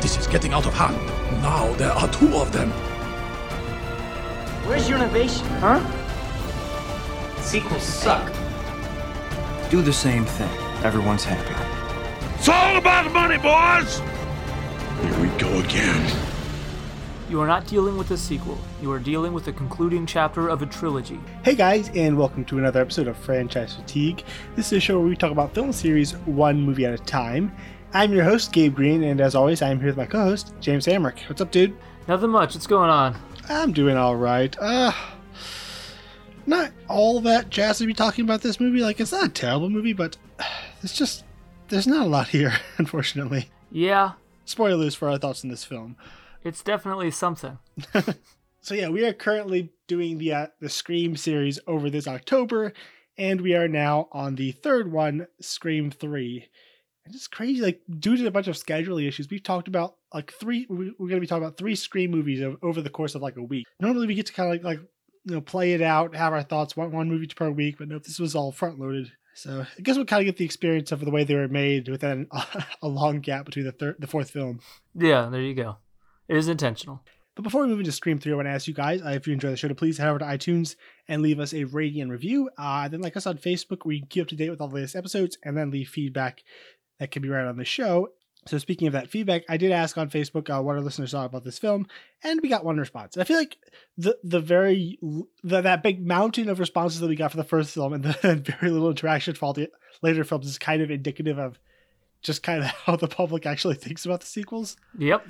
This is getting out of hand. Now there are two of them. Where's your innovation, huh? Sequels suck. Do the same thing. Everyone's happy. It's all about money, boys! Here we go again. You are not dealing with a sequel. You are dealing with the concluding chapter of a trilogy. Hey guys, and welcome to another episode of Franchise Fatigue. This is a show where we talk about film series one movie at a time. I'm your host, Gabe Green, and as always, I'm here with my co host, James Amrick. What's up, dude? Nothing much. What's going on? I'm doing alright. Uh, not all that jazz to be talking about this movie. Like, it's not a terrible movie, but it's just, there's not a lot here, unfortunately. Yeah, Spoilers for our thoughts on this film. it's definitely something. So yeah, we are currently doing the uh, the Scream series over this October, and we are now on the third one, Scream Three. And it's crazy, like due to a bunch of scheduling issues, we've talked about like three. we- We're going to be talking about three Scream movies over the course of like a week. Normally, we get to kind of like like you know play it out, have our thoughts one one movie per week, but nope, this was all front loaded. So I guess we'll kind of get the experience of the way they were made within a long gap between the third, the fourth film. Yeah, there you go. It is intentional. But before we move into Scream 3, I want to ask you guys uh, if you enjoy the show to please head over to iTunes and leave us a rating and review. Uh, then like us on Facebook, where you can keep up to date with all the latest episodes and then leave feedback that can be read on the show. So speaking of that feedback, I did ask on Facebook uh, what our listeners thought about this film, and we got one response. And I feel like the the very the, that big mountain of responses that we got for the first film and the very little interaction for all the later films is kind of indicative of just kind of how the public actually thinks about the sequels. Yep.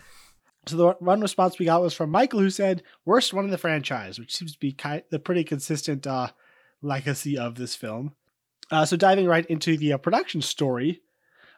So the one response we got was from Michael, who said, "Worst one in the franchise," which seems to be kind the pretty consistent uh, legacy of this film. Uh, so diving right into the uh, production story,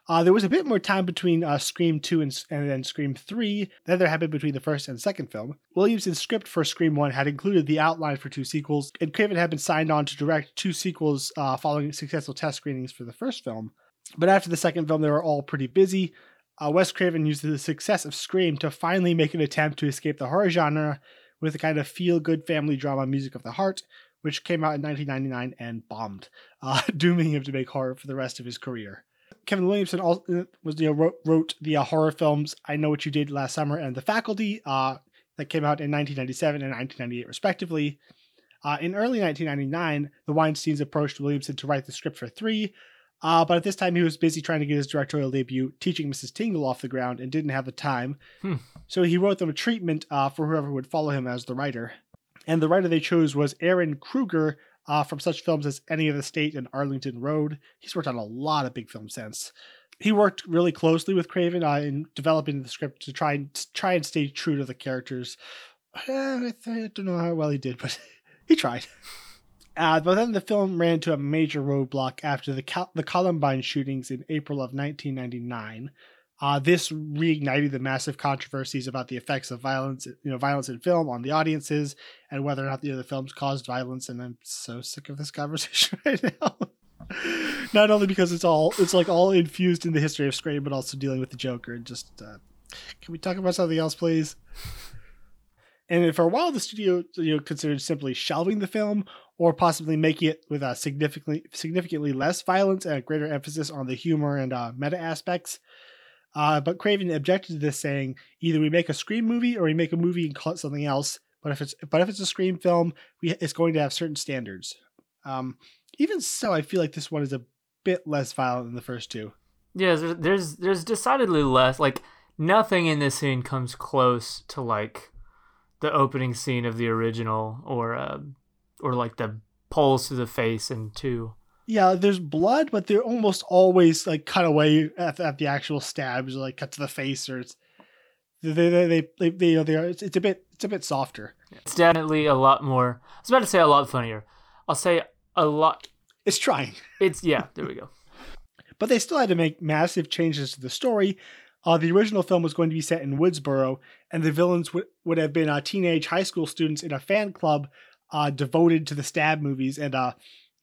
uh, there was a bit more time between uh, Scream 2 and, and then Scream 3 than there had been between the first and second film. Williamson's script for Scream 1 had included the outline for two sequels, and Craven had been signed on to direct two sequels uh, following successful test screenings for the first film. But after the second film, they were all pretty busy. Uh, Wes Craven used the success of Scream to finally make an attempt to escape the horror genre with a kind of feel good family drama, Music of the Heart, which came out in 1999 and bombed, uh, dooming him to make horror for the rest of his career. Kevin Williamson also was you know wrote, wrote the uh, horror films I Know What You Did Last Summer and The Faculty uh, that came out in 1997 and 1998 respectively. Uh, in early 1999, the Weinsteins approached Williamson to write the script for three, uh, but at this time he was busy trying to get his directorial debut, teaching Mrs. Tingle off the ground, and didn't have the time. Hmm. So he wrote them a treatment uh, for whoever would follow him as the writer. And the writer they chose was Ehren Kruger uh, from such films as Enemy of the State and Arlington Road. He's worked on a lot of big films since. He worked really closely with Craven uh, in developing the script to try and try and stay true to the characters. Eh, I, don't know how well he did, but he tried. Uh, but then the film ran into a major roadblock after the Col- the Columbine shootings in April of 1999. Uh, this reignited the massive controversies about the effects of violence, you know, violence in film on the audiences, and whether or not the other films caused violence. And I'm so sick of this conversation right now. Not only because it's all it's like all infused in the history of Scream, but also dealing with the Joker. And just uh, can we talk about something else, please? And for a while, the studio you know considered simply shelving the film or possibly making it with a significantly significantly less violence and a greater emphasis on the humor and uh, meta aspects. Uh, but Craven objected to this, saying either we make a Scream movie or we make a movie and call it something else. But if it's but if it's a Scream film, we, it's going to have certain standards. Um, even so, I feel like this one is a bit less violent than the first two. Yeah, there's, there's there's decidedly less. Like nothing in this scene comes close to like the opening scene of the original, or uh, or like the poles to the face in two. Yeah, there's blood, but they're almost always like cut away at, at the actual stabs, or like cut to the face, or it's they they they they, they you know they are it's, it's a bit it's a bit softer. It's definitely a lot more. I was about to say a lot funnier. I'll say a lot. It's trying. It's yeah. There we go. but they still had to make massive changes to the story. Uh, the original film was going to be set in Woodsboro, and the villains would, would have been uh, teenage high school students in a fan club uh, devoted to the stab movies. And uh,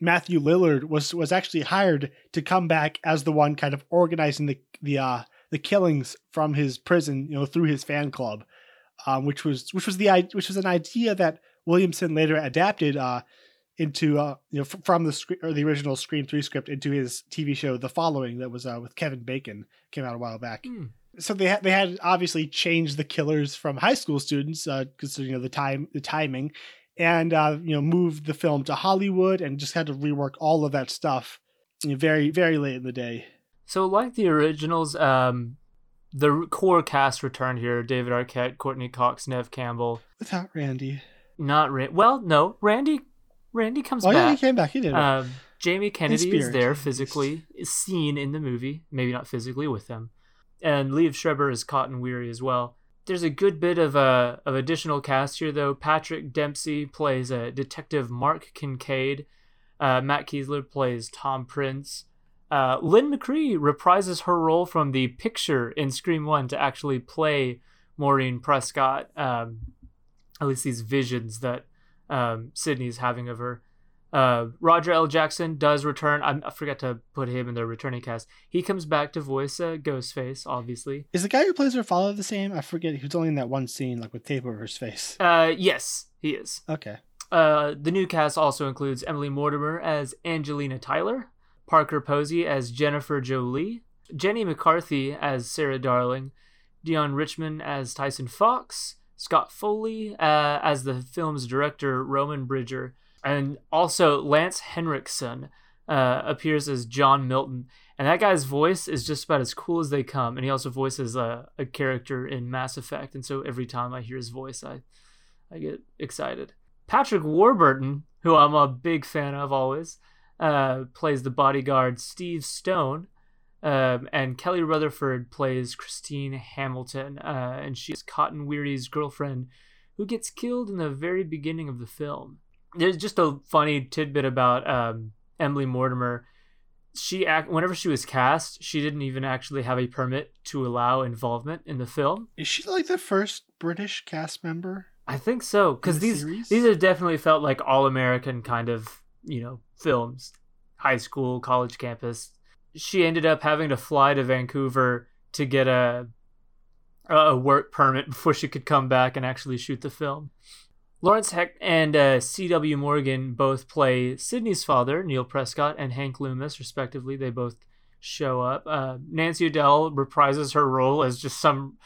Matthew Lillard was was actually hired to come back as the one kind of organizing the the uh, the killings from his prison, you know, through his fan club, um, which was which was the which was an idea that Williamson later adapted uh, into uh, you know f- from the sc- or the original Scream Three script into his TV show The Following that was uh, with Kevin Bacon came out a while back. Hmm. So they had they had obviously changed the killers from high school students because you know the time the timing, and uh, you know moved the film to Hollywood and just had to rework all of that stuff you know, very very late in the day. So, like the originals, um, the core cast returned here: David Arquette, Courteney Cox, Neve Campbell. Without Randy. Not Ra- well, no, Randy. Randy comes Oh back. Oh yeah, he came back. He did. Um, Jamie Kennedy is there physically, is seen in the movie, maybe not physically with them, and Liev Schreiber is Cotton Weary as well. There's a good bit of uh, of additional cast here, though. Patrick Dempsey plays uh, Detective Mark Kincaid. Uh, Matt Keeslar plays Tom Prince. Uh, Lynn McRee reprises her role from the picture in Scream One to actually play Maureen Prescott. Um, at least these visions that um, Sidney's having of her. Uh, Roger L. Jackson does return. I, I forgot to put him in the returning cast. He comes back to voice uh, Ghostface, obviously. Is the guy who plays her father the same? I forget. He was only in that one scene, like with tape over his face. Uh, yes, he is. Okay. Uh, the new cast also includes Emily Mortimer as Angelina Tyler, Parker Posey as Jennifer Jolie, Jenny McCarthy as Sarah Darling, Deon Richmond as Tyson Fox, Scott Foley uh, as the film's director Roman Bridger, and also Lance Henriksen uh, appears as John Milton. And that guy's voice is just about as cool as they come. And he also voices a, a character in Mass Effect. And so every time I hear his voice, I, I get excited. Patrick Warburton, who I'm a big fan of always, uh, plays the bodyguard Steve Stone. Um, and Kelly Rutherford plays Christine Hamilton, uh, and she's Cotton Weary's girlfriend, who gets killed in the very beginning of the film. There's just a funny tidbit about um, Emily Mortimer. She act whenever she was cast, she didn't even actually have a permit to allow involvement in the film. Is she like the first British cast member? I think so because the these series? these have definitely felt like all American kind of you know films, high school, college campus. She ended up having to fly to Vancouver to get a a work permit before she could come back and actually shoot the film. Lawrence Hecht and uh, C.W. Morgan both play Sidney's father, Neil Prescott, and Hank Loomis, respectively. They both show up. Uh, Nancy O'Dell reprises her role as just some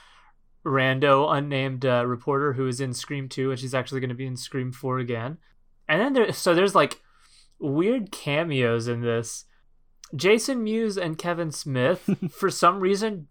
rando unnamed uh, reporter who is in Scream 2 and she's actually going to be in Scream 4 again. And then there so there's like weird cameos in this. Jason Mewes and Kevin Smith for some reason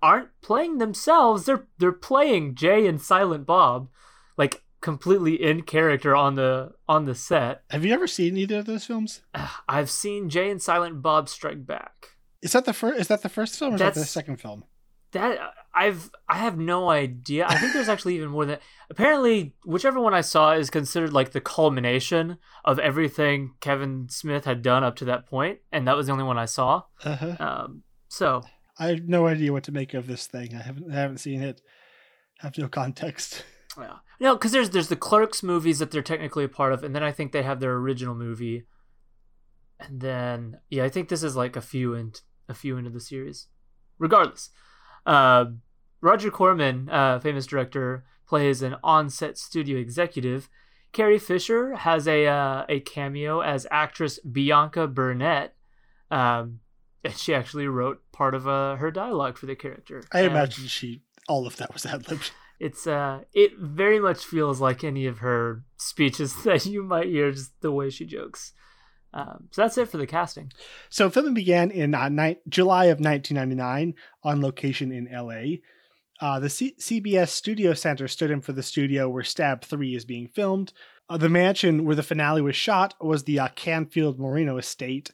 aren't playing themselves. They're they're playing Jay and Silent Bob like completely in character on the on the set. Have you ever seen either of those films? I've seen Jay and Silent Bob Strike Back. Is that the first? Is that the first film or is that the second film? That I've I have no idea. I think there's actually even more than apparently whichever one I saw is considered like the culmination of everything Kevin Smith had done up to that point, and that was the only one I saw. Uh-huh. Um, so I have no idea what to make of this thing. I haven't I haven't seen it. Have no context. yeah. no, because there's there's the Clerks movies that they're technically a part of, and then I think they have their original movie, and then yeah, I think this is like a few and a few into the series. Regardless, uh, Roger Corman, uh, famous director, plays an on-set studio executive. Carrie Fisher has a uh, a cameo as actress Bianca Burnette. Um, and she actually wrote part of uh, her dialogue for the character. I And- imagine she all of that was ad libbed. It's uh it very much feels like any of her speeches that you might hear just the way she jokes um, so that's it for the casting So filming began in uh, ni- July of 1999 on location in LA. Uh, the C- CBS Studio Center stood in for the studio where Stab 3 is being filmed. Uh, the mansion where the finale was shot was the uh, Canfield Moreno estate.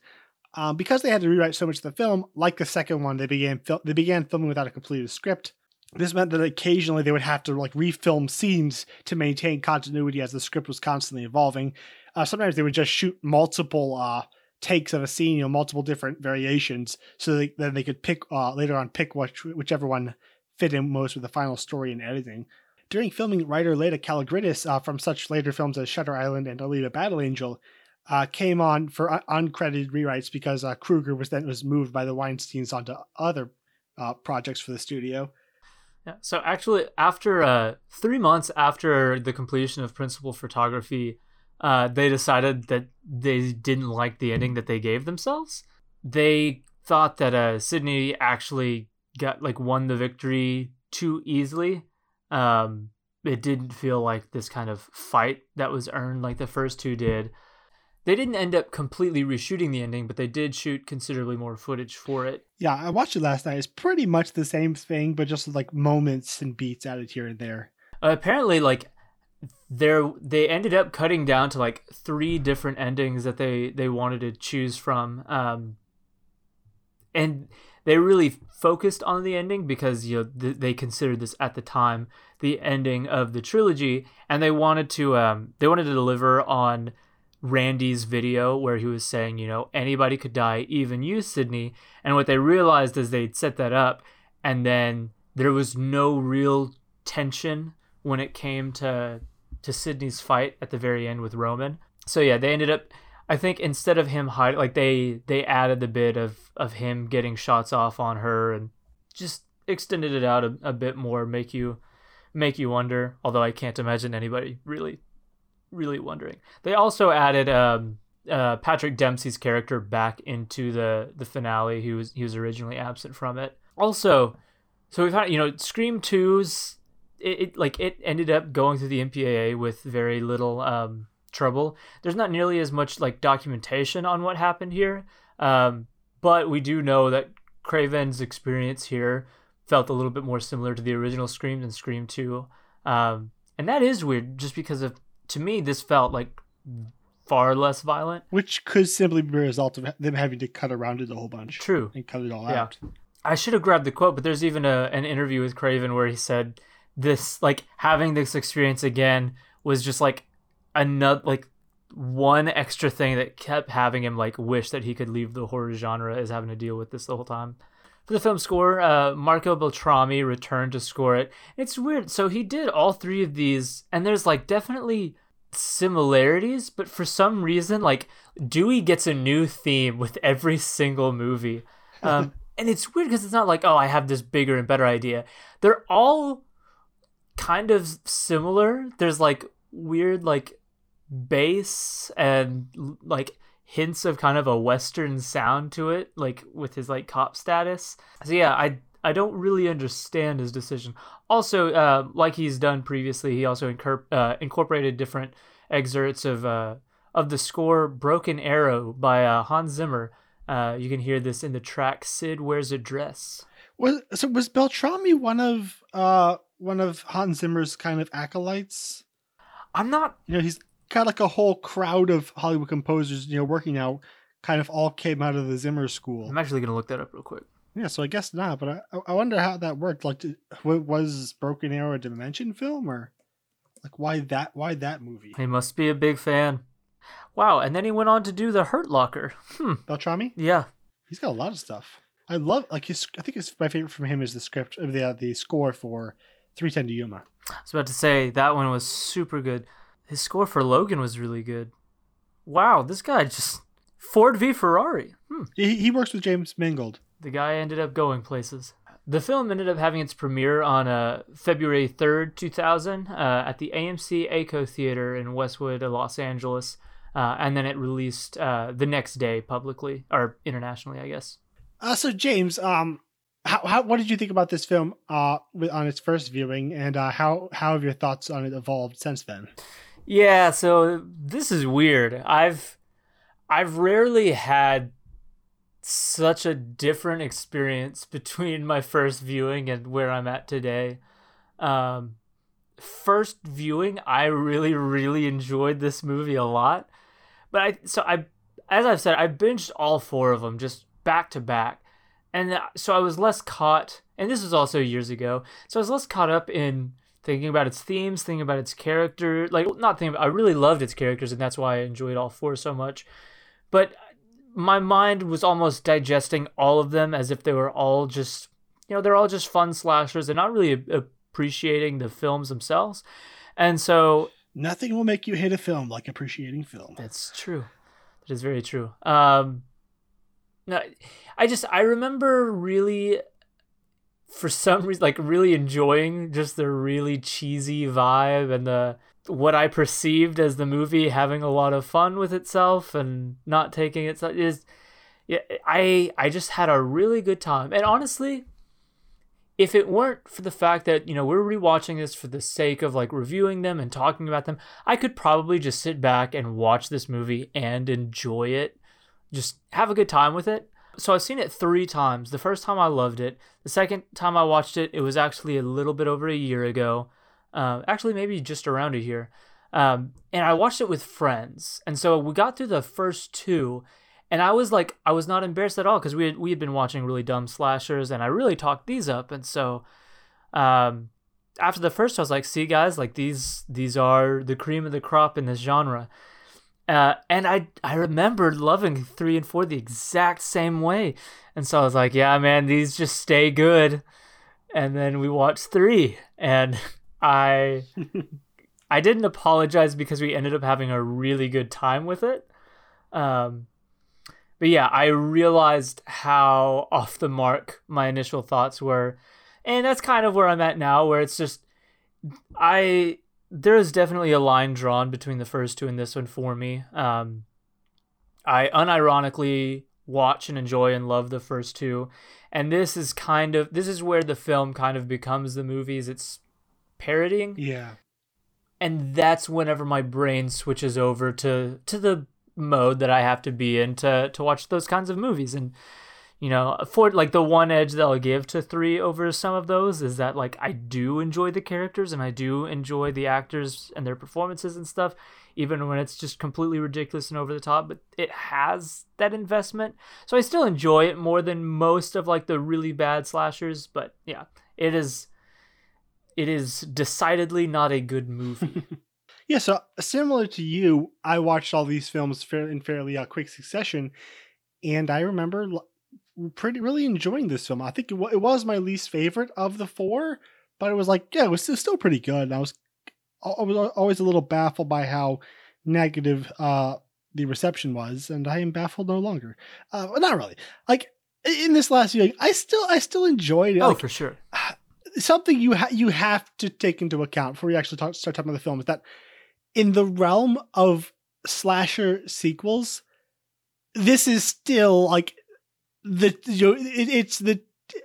Um, because they had to rewrite so much of the film, like the second one, they began fil- they began filming without a completed script. This meant that occasionally they would have to like refilm scenes to maintain continuity as the script was constantly evolving. Uh, sometimes they would just shoot multiple uh, takes of a scene, you know, multiple different variations, so they, then they could pick uh, later on pick which, whichever one fit in most with the final story and editing. During filming, writer Laeta Kalogridis uh, from such later films as Shutter Island and Alita Battle Angel uh, came on for un- uncredited rewrites because uh, Kruger was then was moved by the Weinstein's onto other uh, projects for the studio. Yeah so actually after uh three months after the completion of principal photography uh, they decided that they didn't like the ending that they gave themselves. They thought that uh, Sidney actually got like won the victory too easily. Um, it didn't feel like this kind of fight that was earned like the first two did. They didn't end up completely reshooting the ending, but they did shoot considerably more footage for it. Yeah, I watched it last night. It's pretty much the same thing, but just like moments and beats added here and there. Uh, apparently, like there, they ended up cutting down to like three different endings that they they wanted to choose from, um, and they really focused on the ending because you know th- they considered this at the time the ending of the trilogy, and they wanted to um, they wanted to deliver on Randy's video where he was saying, you know, anybody could die, even you, Sidney. And what they realized is they'd set that up, and then there was no real tension when it came to to Sidney's fight at the very end with Roman. So yeah, they ended up. I think instead of him hiding, like they they added the bit of of him getting shots off on her and just extended it out a, a bit more, make you make you wonder. Although I can't imagine anybody really really wondering. They also added um, uh, Patrick Dempsey's character back into the the finale. He was he was originally absent from it. Also, so we've had you know Scream 2's it, it like it ended up going through the MPAA with very little um, trouble. There's not nearly as much like documentation on what happened here, um, but we do know that Craven's experience here felt a little bit more similar to the original Scream than Scream 2. Um, and that is weird just because of to me, this felt like far less violent. Which could simply be a result of them having to cut around it a whole bunch. True. And cut it all Yeah. out. I should have grabbed the quote, but there's even a, an interview with Craven where he said this, like, having this experience again was just like another, like, one extra thing that kept having him, like, wish that he could leave the horror genre is having to deal with this the whole time. For the film score, uh, Marco Beltrami returned to score it. It's weird. So he did all three of these, and there's like definitely similarities, but for some reason, like Dewey gets a new theme with every single movie. Um, and it's weird because it's not like, oh, I have this bigger and better idea. They're all kind of similar. There's like weird, like bass and like hints of kind of a western sound to it like with his like cop status. So yeah i i don't really understand his decision. Also uh like he's done previously he also incor- uh, incorporated different excerpts of uh of the score broken arrow by uh, hans zimmer. Uh you can hear this in the track sid wears a dress. Was so was Beltrami one of uh one of Hans Zimmer's kind of acolytes? i'm not You know, he's got like a whole crowd of Hollywood composers, you know, working out kind of all came out of the Zimmer school. i'm actually gonna look that up real quick Yeah, so I guess not, but I, I wonder how that worked. Like, did, was Broken Arrow a Dimension film, or like why that why that movie? he must be a big fan wow and then he went on to do the hurt locker hmm Beltrami, yeah he's got a lot of stuff. I love like his. I think it's my favorite from him is the script, of the uh, the score for Three Ten to Yuma. I was about to say that one was super good. His score for Logan was really good. Wow, this guy just Ford v Ferrari. Hmm. He, he works with James Mangold. The guy ended up going places. The film ended up having its premiere on uh, February 3rd, 2000, uh, at the AMC Avco Theater in Westwood, Los Angeles. Uh, and then it released uh, the next day publicly, or internationally, I guess. Uh, so James, um, how, how what did you think about this film uh on its first viewing, and uh, how how have your thoughts on it evolved since then? Yeah, so this is weird. I've I've rarely had such a different experience between my first viewing and where I'm at today. Um first viewing, I really really enjoyed this movie a lot. But I so I as I've said, I binged all four of them just back to back. And so I was less caught and this was also years ago. So I was less caught up in thinking about its themes, thinking about its character. Like not thinking. About, I really loved its characters, and that's why I enjoyed all four so much. But my mind was almost digesting all of them as if they were all just, you know, they're all just fun slashers and not really appreciating the films themselves. And so Nothing will make you hate a film like appreciating film. that's true. That is very true. Um, no, I just I remember really for some reason like really enjoying just the really cheesy vibe and the what I perceived as the movie having a lot of fun with itself and not taking it is yeah I I just had a really good time. And honestly if it weren't for the fact that you know we're rewatching this for the sake of like reviewing them and talking about them I could probably just sit back and watch this movie and enjoy it. Just have a good time with it so I've seen it three times. The first time I loved it. The second time I watched it, it was actually a little bit over a year ago. Uh, actually, maybe just around a year. Um, and I watched it with friends. And so we got through the first two, and I was like, I was not embarrassed at all because we had, we had been watching really dumb slashers, and I really talked these up. And so, um, after the first, I was like, see, guys, like these these are the cream of the crop in this genre. Uh, and I I remembered loving three and four the exact same way, and so I was like, yeah, man, these just stay good. And then we watched three, and I I didn't apologize because we ended up having a really good time with it. Um, but yeah, I realized how off the mark my initial thoughts were, and that's kind of where I'm at now, where it's just I there is definitely a line drawn between the first two and this one for me. Um, I unironically watch and enjoy and love the first two, and this is kind of this is where the film kind of becomes the movies it's parodying. Yeah, and that's whenever my brain switches over to to the mode that I have to be in to to watch those kinds of movies and you know for like the one edge that i'll give to three over some of those is that like i do enjoy the characters and i do enjoy the actors and their performances and stuff even when it's just completely ridiculous and over the top but it has that investment. So i still enjoy it more than most of like the really bad slashers but yeah it is it is decidedly not a good movie. Yeah so similar to you i watched all these films in fairly uh, quick succession and i remember pretty really enjoying this film. I think it, it was my least favorite of the four, but it was like yeah, it was still pretty good. And I was I was always a little baffled by how negative uh, the reception was, and I am baffled no longer. Uh, not really. Like in this last viewing, I still I still enjoyed it. Oh, like, for sure. Something you ha- you have to take into account before you actually talk, start talking about the film is that in the realm of slasher sequels, this is still like the you know, it, it's the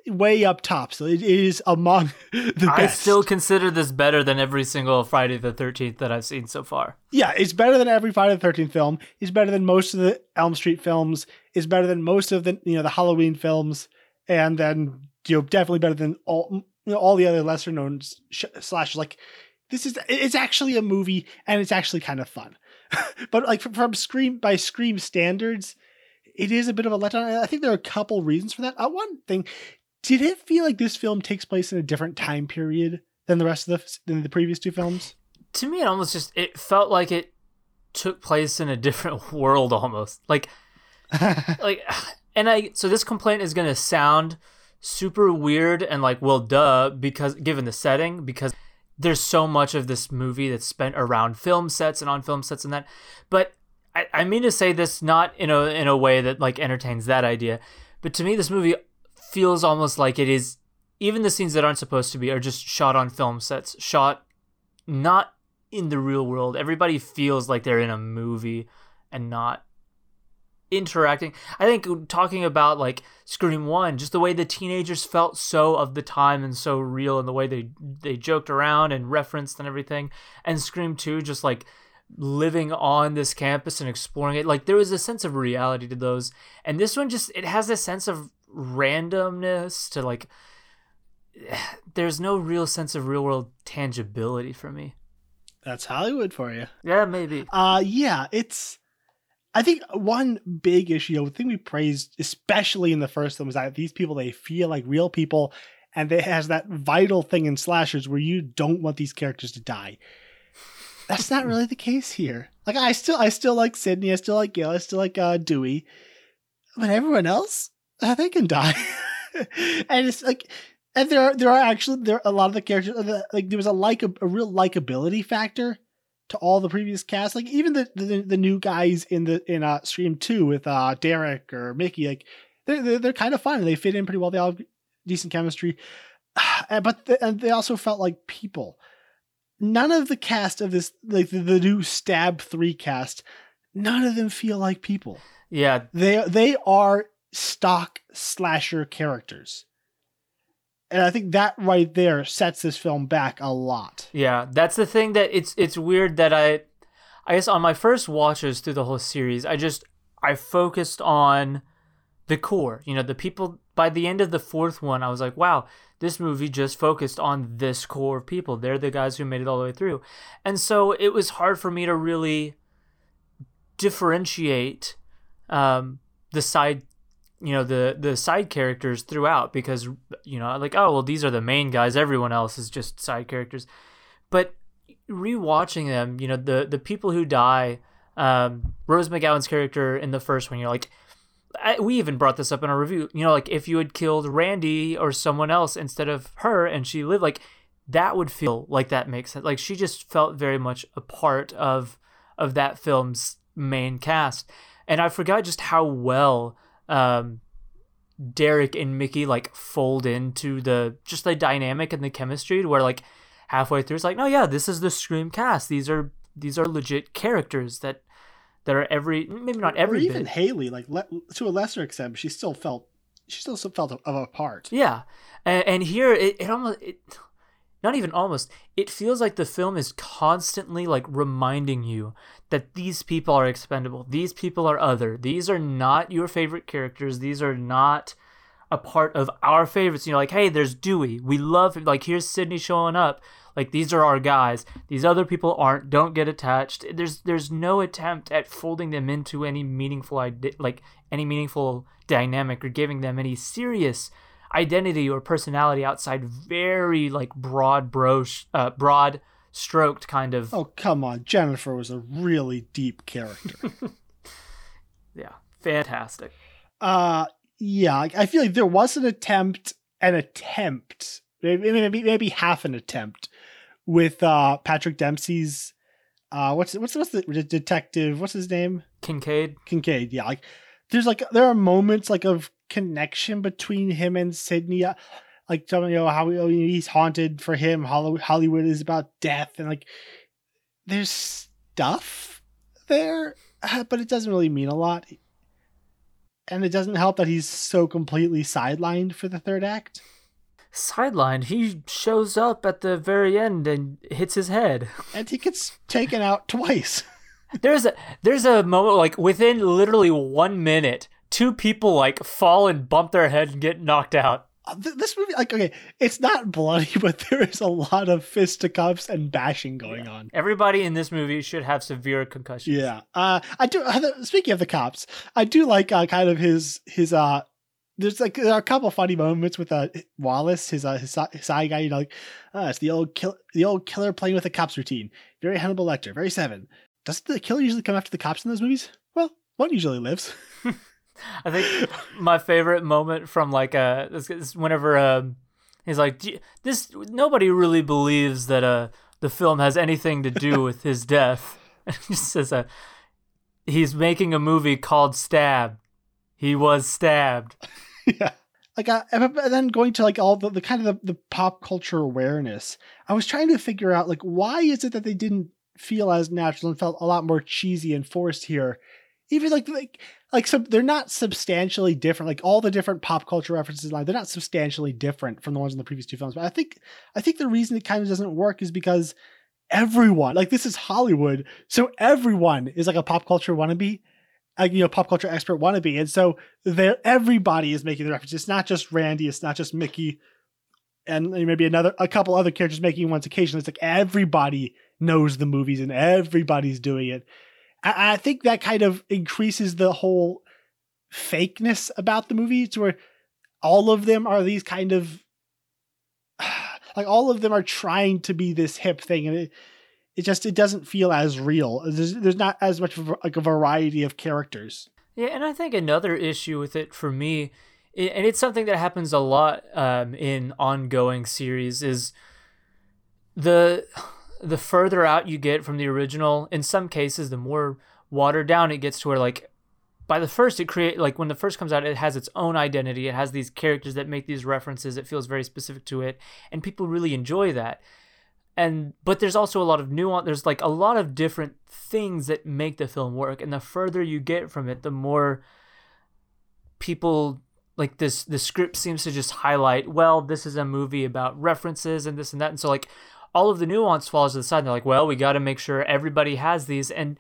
way up top. So it is among the I best. still consider this better than every single Friday the 13th that I've seen so far. Yeah, it's better than every Friday the 13th film. It's better than most of the Elm Street films. It's better than most of the you know the Halloween films, and then you know definitely better than all you know, all the other lesser known sh- slashers. Like this is it's actually a movie and it's actually kind of fun. but like from, from Scream by Scream standards, it is a bit of a letdown. I think there are a couple reasons for that. Uh, one thing, did it feel like this film takes place in a different time period than the rest of the than the previous two films? To me, it almost just it felt like it took place in a different world almost. Like, like, and I so this complaint is gonna sound super weird and like well duh because given the setting because there's so much of this movie that's spent around film sets and on film sets and that but I, I mean to say this not in a in a way that like entertains that idea, but to me this movie feels almost like it is even the scenes that aren't supposed to be are just shot on film sets, shot not in the real world. Everybody feels like they're in a movie and not interacting. I think talking about like Scream 1, just the way the teenagers felt so of the time and so real and the way they they joked around and referenced and everything. And Scream 2 just like living on this campus and exploring it like there was a sense of reality to those. And this one just it has a sense of randomness to like there's no real sense of real world tangibility for me. That's hollywood for you. Yeah maybe. Uh yeah it's i think one big issue the thing we praised especially in the first one was that these people they feel like real people and it has that vital thing in slashers where you don't want these characters to die that's not really the case here. Like I still I still like Sidney, I still like Gail, I still like uh, Dewey, but everyone else, uh, they can die. and it's like, and there are there are actually there are a lot of the characters uh, like there was a like a, real likability factor to all the previous cast. Like even the, the the new guys in the in uh Scream Two with uh Derek or Mickey, like they're they're, they're kind of fun. They fit in pretty well. They all have decent chemistry. But the, and they also felt like people. None of the cast of this, like the, the new Stab Three cast, none of them feel like people. Yeah, They they are stock slasher characters, and I think that right there sets this film back a lot. Yeah, that's the thing that it's it's weird that I I guess on my first watches through the whole series, I just I focused on the core. You know, the people by the end of the fourth one, I was like, wow, this movie just focused on this core of people. They're the guys who made it all the way through. And so it was hard for me to really differentiate um, the side you know the the side characters throughout because you know like oh well these are the main guys everyone else is just side characters but rewatching them you know the the people who die um rose mcgowan's character in the first one you're like I, we even brought this up in our review. You know like if you had killed randy or someone else instead of her and she lived like that would feel like that makes sense. Like she just felt very much a part of of that film's main cast. And i forgot just how well um Derek and Mickey like fold into the just the dynamic and the chemistry where like halfway through it's like no yeah this is the Scream cast. These are these are legit characters that that are every maybe not or every even bit. Haley, like le- to a lesser extent, she still felt she still felt of a part. yeah. And, and here it, it almost it not even almost it feels like the film is constantly like reminding you that these people are expendable these people are other these are not your favorite characters these are not a part of our favorites. You know like hey there's dewey. We love him. Like here's sidney showing up like these are our guys. These other people aren't. Don't get attached. There's there's no attempt at folding them into any meaningful ide- like any meaningful dynamic or giving them any serious identity or personality outside very like broad brush uh, broad stroked kind of Oh come on, Jennifer was a really deep character. yeah. Fantastic. Uh, yeah, I I feel like there was an attempt, an attempt, maybe maybe, maybe half an attempt, with uh Patrick Dempsey's. Uh, what's what's what's the detective? What's his name? kincaid Kincaid. Yeah, like there's like there are moments like of connection between him and Sidney. uh, Like telling you know how he's haunted for him. Hollywood, Hollywood is about death, and like there's stuff there, uh, but it doesn't really mean a lot. And it doesn't help that he's so completely sidelined for the third act. Sidelined he shows up at the very end and hits his head And he gets taken out twice. there's a there's a moment like within literally one minute two people like fall and bump their head and get knocked out Uh, th- This movie, like, okay, it's not bloody, but there is a lot of fisticuffs and bashing going on. everybody in this movie should have severe concussions Yeah. Uh, I do. uh, Speaking of the cops, I do like uh, kind of his his. uh There's like there are a couple funny moments with uh Wallace, his uh his, his side guy. You know, like uh, it's the old kill the old killer playing with the cops routine. Very Hannibal Lecter. Very Seven. Doesn't the killer usually come after the cops in those movies? Well, one usually lives. I think my favorite moment from like uh whenever um he's like this nobody really believes that uh the film has anything to do with his death. he says uh he's making a movie called Stab. He was stabbed. yeah. Like, uh, and then going to like all the, the kind of the, the pop culture awareness, I was trying to figure out like why is it that they didn't feel as natural and felt a lot more cheesy and forced here, even like like like so they're not substantially different. Like all the different pop culture references, like they're not substantially different from the ones in the previous two films. But I think I think the reason it kind of doesn't work is because everyone like this is Hollywood, so everyone is like a pop culture wannabe a you know pop culture expert wannabe, and so there everybody is making the reference. It's not just Randy, it's not just Mickey, and maybe another a couple other characters making ones occasionally. It's like everybody knows the movies and everybody's doing it. I, I think that kind of increases the whole fakeness about the movie to where all of them are these kind of like all of them are trying to be this hip thing and it, it just it doesn't feel as real. There's, there's not as much of like a variety of characters. Yeah, and I think another issue with it for me, and it's something that happens a lot um, in ongoing series, is the the further out you get from the original. In some cases, the more watered down it gets to where like by the first it create like when the first comes out it has its own identity. It has these characters that make these references. It feels very specific to it and people really enjoy that and but there's also a lot of nuance there's like a lot of different things that make the film work. And the further you get from it the more people like this the script seems to just highlight well this is a movie about references and this and that. And so like all of the nuance falls to the side. And they're like well we got to make sure everybody has these. And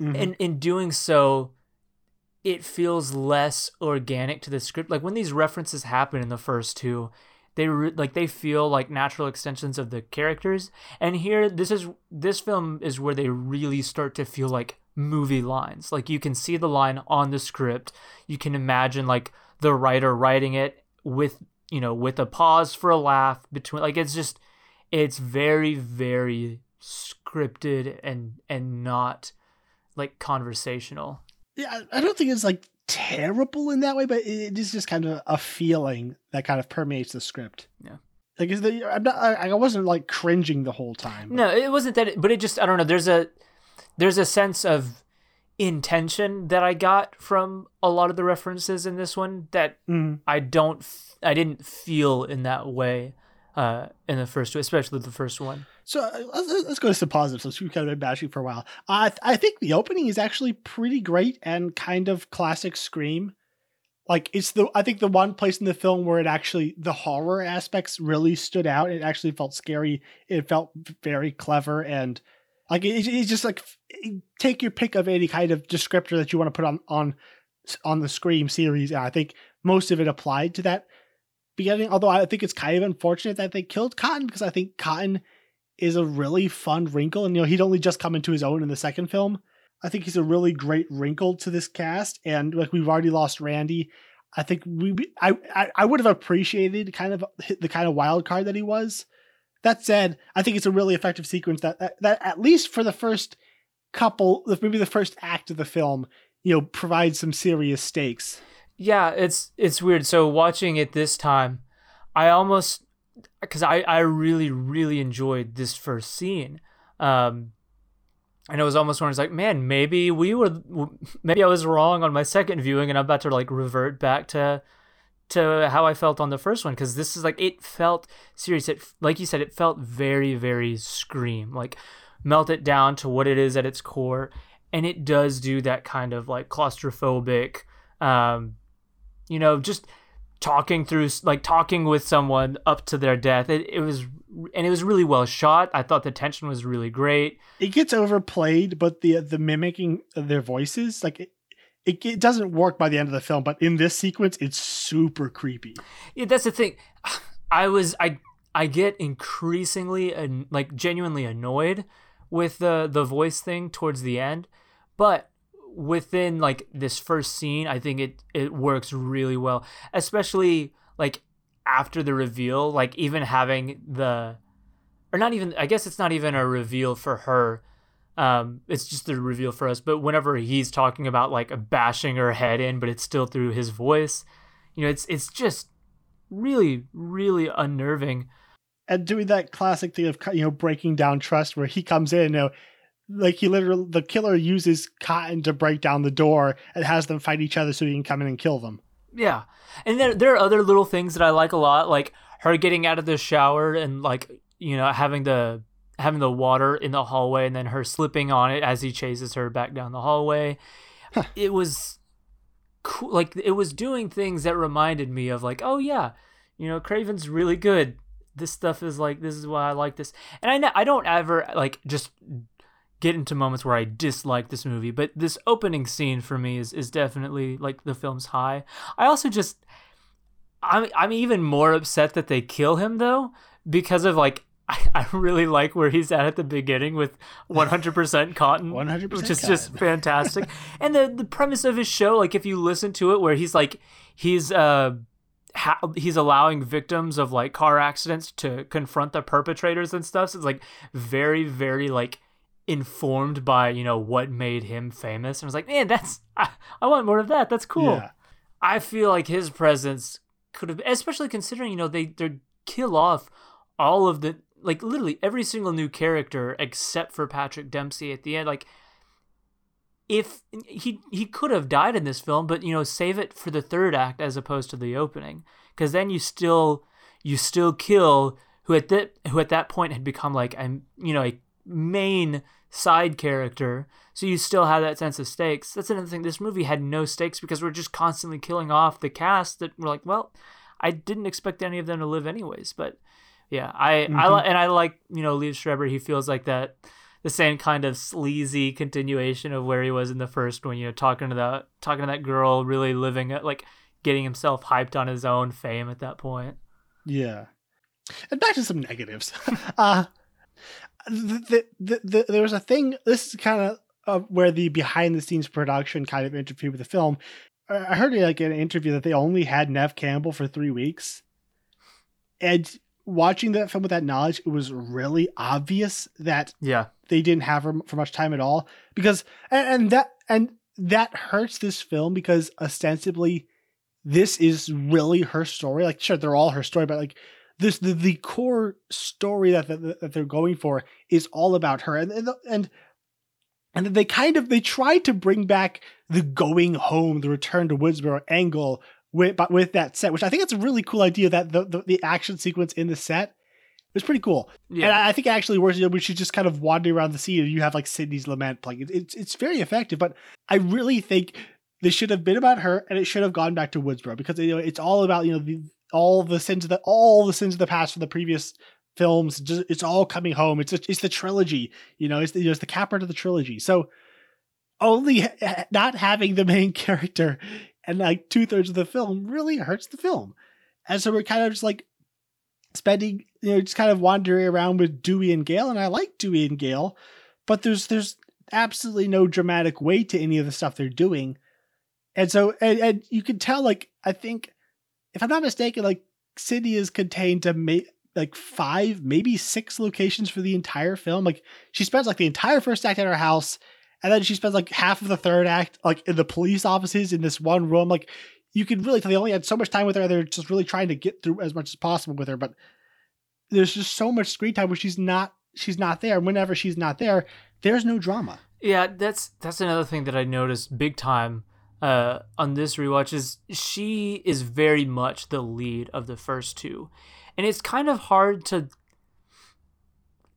Mhm. and in doing so it feels less organic to the script. Like when these references happen in the first two they re- like they feel like natural extensions of the characters. And here this is this film is where they really start to feel like movie lines. Like you can see the line on the script. You can imagine like the writer writing it with you know with a pause for a laugh between like it's just it's very very scripted and and not like conversational. Yeah, I- I don't think it's like terrible in that way, but it is just kind of a feeling that kind of permeates the script. Yeah. Like, is the I'm not, I, I wasn't like cringing the whole time. but- No, it wasn't that. But it just I don't know. There's a there's a sense of intention that I got from a lot of the references in this one that Mhm. I don't f- I didn't feel in that way uh, in the first two, especially the first one. So uh, let's, let's go to some positives. Since we've kind of been bashing for a while, I th- I think the opening is actually pretty great and kind of classic Scream. Like it's the I think the one place in the film where it actually the horror aspects really stood out. It actually felt scary. It felt very clever and like it, it's just like take your pick of any kind of descriptor that you want to put on on on the Scream series. And I think most of it applied to that beginning. Although I think it's kind of unfortunate that they killed Cotton because I think Cotton is a really fun wrinkle. And you know, he'd only just come into his own in the second film. I think he's a really great wrinkle to this cast. And like we've already lost Randy. I think we I I, I would have appreciated kind of the kind of wild card that he was. That said, I think it's a really effective sequence that that, that at least for the first couple, maybe the first act of the film, you know, provides some serious stakes. Yeah, it's it's weird. So watching it this time, I almost because I I really really enjoyed this first scene. Um, and it was almost when it's like, man, maybe we were, maybe I was wrong on my second viewing, and I'm about to like revert back to to how I felt on the first one because this is like it felt serious. It like you said, it felt very very scream like melt it down to what it is at its core, and it does do that kind of like claustrophobic, um, you know, just talking through like talking with someone up to their death. It it was and it was really well shot. I thought the tension was really great. It gets overplayed, but the the mimicking of their voices, like it, it, it doesn't work by the end of the film. But in this sequence, it's super creepy. Yeah, that's the thing. I was I I get increasingly and like genuinely annoyed with the the voice thing towards the end, but within like this first scene, I think it it works really well, especially like after the reveal, like even having the or not even I guess it's not even a reveal for her. Um, it's just a reveal for us. But whenever he's talking about like bashing her head in, but it's still through his voice, you know, it's it's just really, really unnerving. And doing that classic thing of you know breaking down trust, where he comes in, you know, like he literally the killer uses Cotton to break down the door and has them fight each other so he can come in and kill them. Yeah, and there there are other little things that I like a lot, like her getting out of the shower and like you know having the having the water in the hallway and then her slipping on it as he chases her back down the hallway. It was cool, like it was doing things that reminded me of like, oh yeah, you know, Craven's really good. This stuff is like this is why I like this, and I know, I don't ever like just get into moments where I dislike this movie, but this opening scene for me is is definitely like the film's high. I also just I'm I'm even more upset that they kill him though because of like I, I really like where he's at at the beginning with 100% cotton 100% which is just fantastic and the the premise of his show like if you listen to it where he's like he's uh ha- he's allowing victims of like car accidents to confront the perpetrators and stuff so it's like very very like informed by you know what made him famous and I was like man that's I, I want more of that that's cool Yeah. I feel like his presence could have, especially considering you know they they kill off all of the like literally every single new character except for Patrick Dempsey at the end. Like if he he could have died in this film, but you know, save it for the third act as opposed to the opening, because then you still you still kill who at that who at that point had become like I'm you know a main side character. So you still have that sense of stakes. That's another thing. This movie had no stakes because we're just constantly killing off the cast that we're like, well, I didn't expect any of them to live anyways. But yeah, I Mm-hmm. I and I like you know Liev Schreiber. He feels like that the same kind of sleazy continuation of where he was in the first one. You know, talking to that talking to that girl, really living it like getting himself hyped on his own fame at that point. Yeah. And back to some negatives. uh, the, the, the, there was a thing, this is kind of uh, where the behind the scenes production kind of interfered with the film. I I heard like in an interview that they only had Neve Campbell for three weeks. And watching that film with that knowledge, it was really obvious that Yeah, they didn't have her for much time at all because and, and that and that hurts this film because ostensibly this is really her story like sure they're all her story but like this the, the core story that, that that they're going for is all about her and and and and they kind of they tried to bring back the going home the return to woodsboro angle with but with that set which i think it's a really cool idea that the, the, the action sequence in the set is pretty cool yeah. and I think actually works. You know, we should just kind of wander around the scene, and you have like Sidney's lament playing. It, it's it's very effective, but I really think this should have been about her, and it should have gone back to Woodsboro because you know it's all about you know the, all the sins of the all the sins of the past from the previous films. Just, it's all coming home. It's it's the trilogy. You know, it's the, you know, it's the capper to the trilogy. So only ha- not having the main character and like two thirds of the film really hurts the film. And so we're kind of just like spending, you know, just kind of wandering around with Dewey and Gale, and I like Dewey and Gale, but there's there's absolutely no dramatic weight to any of the stuff they're doing, and so and, and you can tell like I think if I'm not mistaken, like Sidney is contained to make like five, maybe six locations for the entire film. Like she spends like the entire first act at her house, and then she spends like half of the third act like in the police offices in this one room. Like you can really tell they only had so much time with her. They're just really trying to get through as much as possible with her, but there's just so much screen time where she's not she's not there. Whenever she's not there, there's no drama. Yeah, that's that's another thing that I noticed big time uh, on this rewatch is she is very much the lead of the first two, and it's kind of hard to.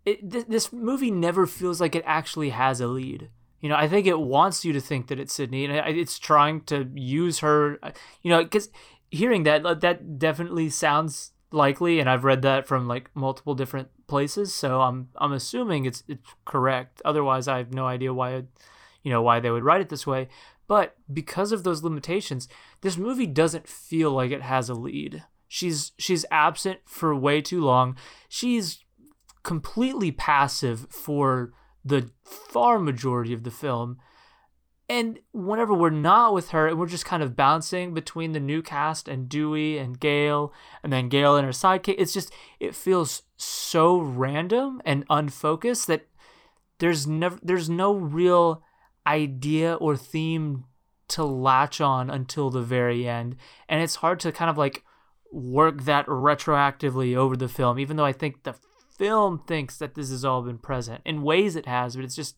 It, th- this movie never feels like it actually has a lead. You know, I think it wants you to think that it's Sidney, and it's trying to use her. uh, You know, because hearing that that definitely sounds likely, and I've read that from like multiple different places, so I'm I'm assuming it's it's correct. Otherwise, I have no idea why, you know, why they would write it this way. But because of those limitations, this movie doesn't feel like it has a lead. She's she's absent for way too long. She's completely passive for the far majority of the film. And whenever we're not with her and we're just kind of bouncing between the new cast and Dewey and Gale and then Gale and her sidekick, it's just it feels so random and unfocused that there's never there's no real idea or theme to latch on until the very end. And it's hard to kind of like work that retroactively over the film, even though I think the film thinks that this has all been present. In ways it has, but it's just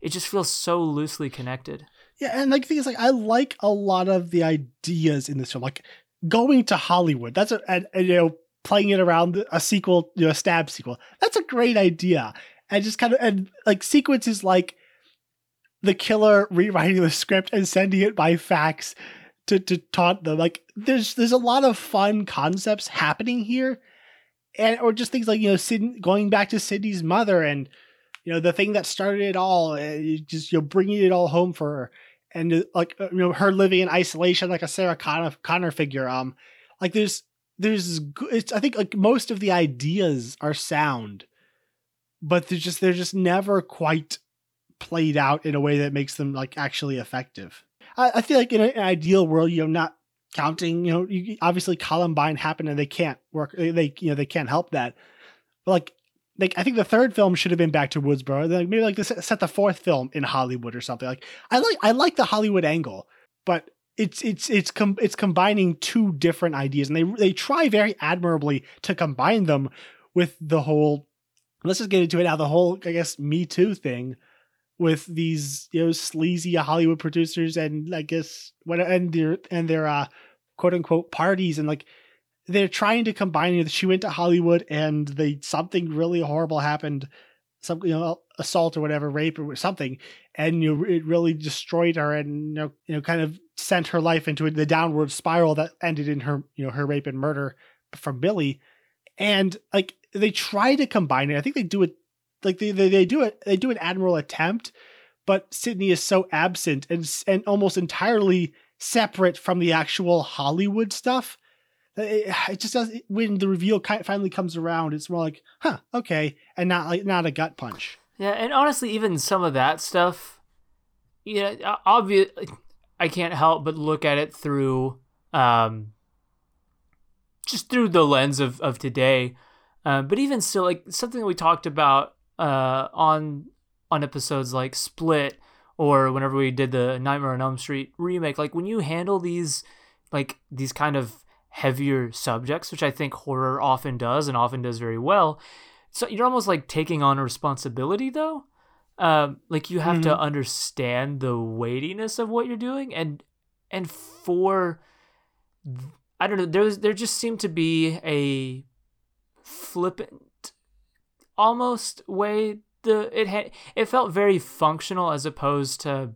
it just feels so loosely connected. Yeah, and like the thing is, like I like a lot of the ideas in this film, like going to Hollywood. That's a you know playing it around a sequel, you know, a stab sequel. That's a great idea, and just kind of and like sequences like the killer rewriting the script and sending it by fax to to taunt them. Like there's there's a lot of fun concepts happening here, and or just things like you know Sid, going back to Sidney's mother and you know the thing that started it all uh, you just you know bringing it all home for her and uh, like uh, you know her living in isolation like a sarah connor, connor figure um like there's there's it's i think like most of the ideas are sound but they're just they're just never quite played out in a way that makes them like actually effective i, I feel like in an ideal world you know not counting you know you, obviously columbine happened and they can't work they you know they can't help that but like like I think the third film should have been back to Woodsboro. Then maybe like this set the fourth film in Hollywood or something. Like I like I like the Hollywood angle, but it's it's it's com- it's combining two different ideas, and they they try very admirably to combine them with the whole. Let's just get into it now. The whole I guess Me Too thing, with these you know sleazy Hollywood producers and I guess what and their and their uh quote unquote parties and like they're trying to combine it. She went to Hollywood and they something really horrible happened, some you know assault or whatever, rape or something, and you know, it really destroyed her and you know you know kind of sent her life into the downward spiral that ended in her you know her rape and murder from Billy, and like they try to combine it. I think they do it like they they, they do it they do an admirable attempt, but Sidney is so absent and and almost entirely separate from the actual Hollywood stuff. It, it just does when the reveal finally comes around. It's more like, huh, okay, and not like not a gut punch. Yeah, and honestly, even some of that stuff, you know. I can't help but look at it through, um, just through the lens of of today. Um, but even still, like something that we talked about uh, on on episodes like Split or whenever we did the Nightmare on Elm Street remake, like when you handle these like these kind of heavier subjects, which I think horror often does and often does very well. So you're almost like taking on a responsibility though. Um, like you have mm-hmm. to understand the weightiness of what you're doing and and for I don't know, there's there just seemed to be a flippant almost way the it had it felt very functional as opposed to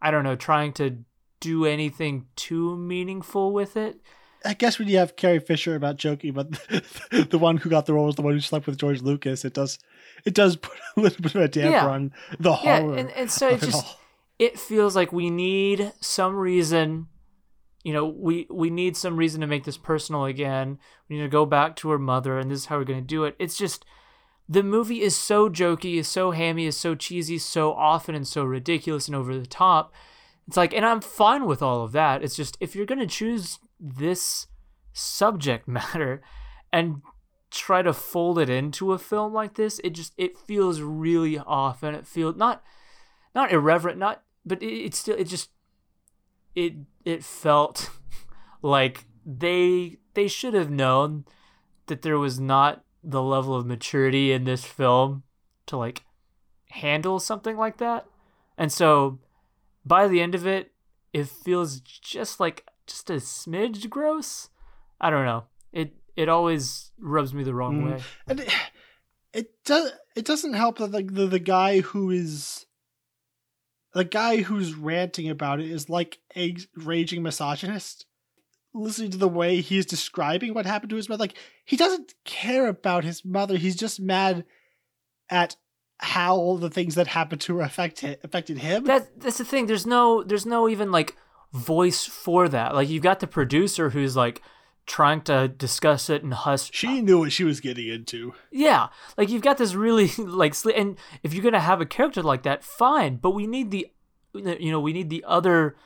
I don't know trying to do anything too meaningful with it. I guess when you have Carrie Fisher about joking but the, the one who got the role was the one who slept with George Lucas, it does it does put a little bit of a damper yeah. on the horror. Yeah, and, and so it just it, it feels like we need some reason you know, we we need some reason to make this personal again. We need to go back to her mother, and this is how we're gonna do it. It's just the movie is so jokey, is so hammy, is so cheesy, so often and so ridiculous and over the top. It's like, and I'm fine with all of that. It's just if you're gonna choose this subject matter and try to fold it into a film like this, it just it feels really off, and it feels not not irreverent, not but it, it still it just it it felt like they they should have known that there was not the level of maturity in this film to like handle something like that. And so by the end of it, it feels just like just a smidge gross. I don't know. It it always rubs me the wrong mm. way. And it, it does it doesn't help that like the, the guy who is the guy who's ranting about it is like a raging misogynist. Listening to the way he's describing what happened to his mother, like he doesn't care about his mother. He's just mad at how all the things that happened to her affect affected him. That that's the thing. There's no there's no even like voice for that. Like you've got the producer who's like trying to discuss it and hush. She knew what she was getting into. Yeah, like you've got this really like, and if you're gonna have a character like that, fine. But we need the, you know, we need the other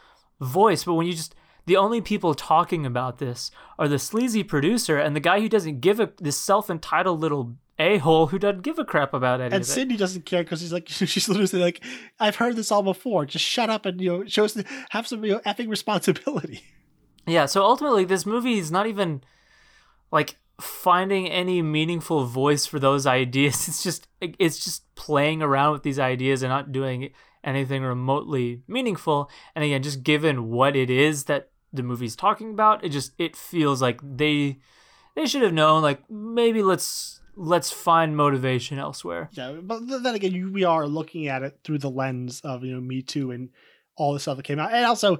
voice. But when you just the only people talking about this are the sleazy producer and the guy who doesn't give a this self entitled little a hole who doesn't give a crap about anything. And Sidney doesn't care because she's like she's literally like, I've heard this all before. Just shut up and you know show us have some you know effing responsibility. Yeah, so ultimately, this movie is not even like finding any meaningful voice for those ideas. It's just it's just playing around with these ideas and not doing anything remotely meaningful. And again, just given what it is that the movie's talking about, it just it feels like they they should have known like maybe let's let's find motivation elsewhere. Yeah, but then again, we are looking at it through the lens of you know Me Too and all the stuff that came out, and also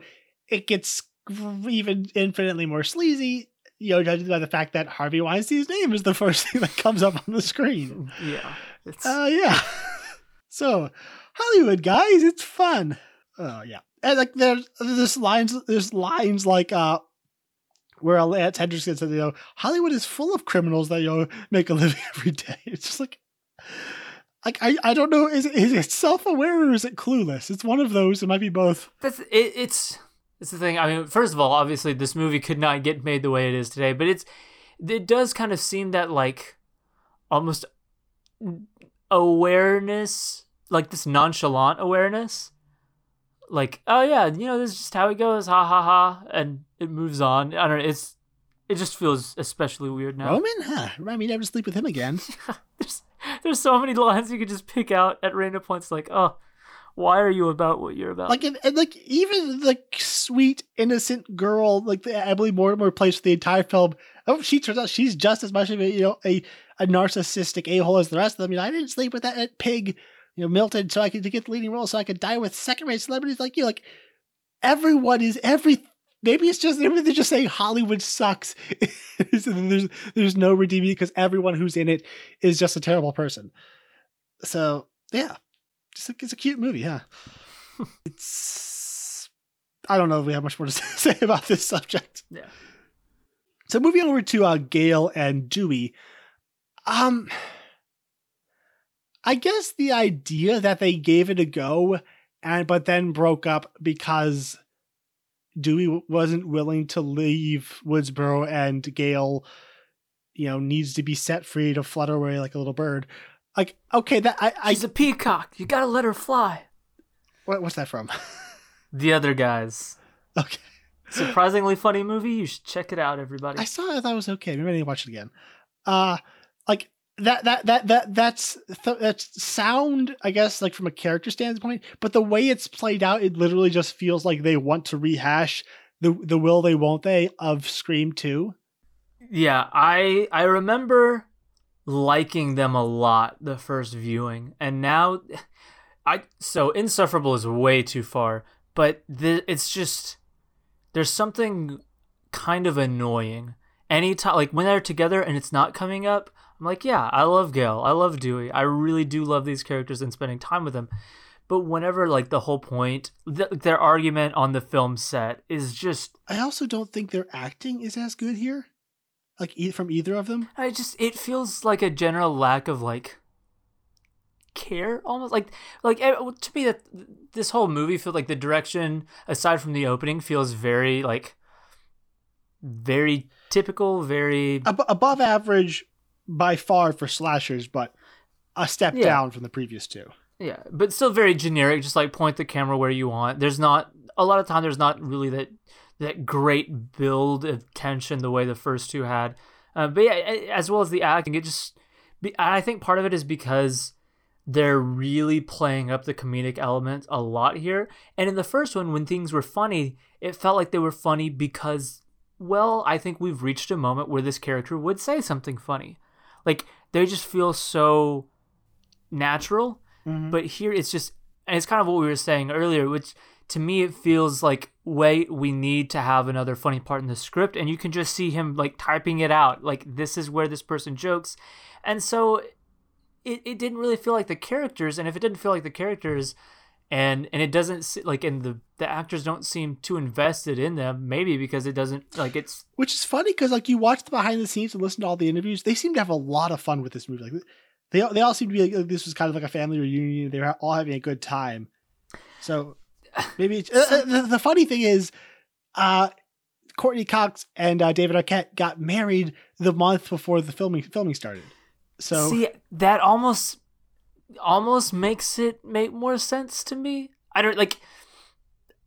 it gets even infinitely more sleazy, you know, judging by the fact that Harvey Weinstein's name is the first thing that comes up on the screen. Yeah. It's... Uh, yeah. so, Hollywood guys, it's fun. Oh yeah, and like there's there's lines there's lines like uh where Lance Henriksen said, you know, Hollywood is full of criminals that you know make a living every day. It's just like like I, I don't know is it, is it self-aware or is it clueless it's one of those it might be both that's it, it's it's the thing. I mean, first of all, obviously this movie could not get made the way it is today, but it's it does kind of seem that like almost awareness, like this nonchalant awareness. Like, oh yeah, you know, this is just how it goes, ha ha ha, and it moves on. I don't know, it's it just feels especially weird now. Roman? Huh. Remind me never to sleep with him again. there's there's so many lines you could just pick out at random points like, oh why are you about what you're about? Like and, and like even the sweet innocent girl, like the Emily Mortimer plays for the entire film. Oh, she turns out she's just as much of a you know a, a narcissistic a hole as the rest of them. You know, I didn't sleep with that, that pig, you know, Milton, so I could to get the leading role, so I could die with second rate celebrities like you. Like everyone is every. Maybe it's just maybe they're just saying Hollywood sucks. there's there's no redeeming because everyone who's in it is just a terrible person. So yeah, just it's a cute movie, yeah. it's I don't know if we have much more to say about this subject. Yeah. So moving over to uh, Gale and Dewey, um, I guess the idea that they gave it a go and but then broke up because Dewey wasn't willing to leave Woodsboro and Gale, you know, needs to be set free to flutter away like a little bird. Like, okay, that I, I She's a peacock. You gotta let her fly. what, what's that from? The other guys. okay, Surprisingly funny movie. You should check it out, everybody. I saw it. I thought it was okay. Maybe I need to watch it again. Uh, like that that that that that's th- that's sound. I guess like from a character standpoint, but the way it's played out, it literally just feels like they want to rehash the the will they won't they of Scream Two. Yeah, I I remember liking them a lot the first viewing, and now I so insufferable is way too far, but the, it's just there's something kind of annoying anytime like when they're together and it's not coming up. I'm like, yeah, I love Gale, I love Dewey, I really do love these characters and spending time with them. But whenever like the whole point, th- their argument on the film set is just I also don't think their acting is as good here, like e- from either of them. I just it feels like a general lack of like care almost like like eh, to me that this whole movie feels like the direction aside from the opening feels very like very typical very Ab- above average by far for slashers, but a step Yeah. down from the previous two. yeah but still very generic just like point the camera where you want there's not a lot of time there's not really that that great build of tension the way the first two had uh, but yeah as well as the acting it just be- i think part of it is because they're really playing up the comedic element a lot here and in the first one when things were funny it felt like they were funny because well i think we've reached a moment where this character would say something funny like they just feel so natural mm-hmm. but here it's just and it's kind of what we were saying earlier which to me it feels like wait we need to have another funny part in the script and you can just see him like typing it out like this is where this person jokes. And so it, it didn't really feel like the characters and if it didn't feel like the characters and and it doesn't like and the the actors don't seem too invested in them maybe because it doesn't like it's Which is funny because like you watch the behind the scenes and listen to all the interviews, they seem to have a lot of fun with this movie. Like they they all seem to be like this was kind of like a family reunion. They were all having a good time. So maybe it's, uh, uh, the, the funny thing is, uh, Courteney Cox and uh, David Arquette got married the month before the filming filming started. So See, that almost almost makes it make more sense to me. I don't like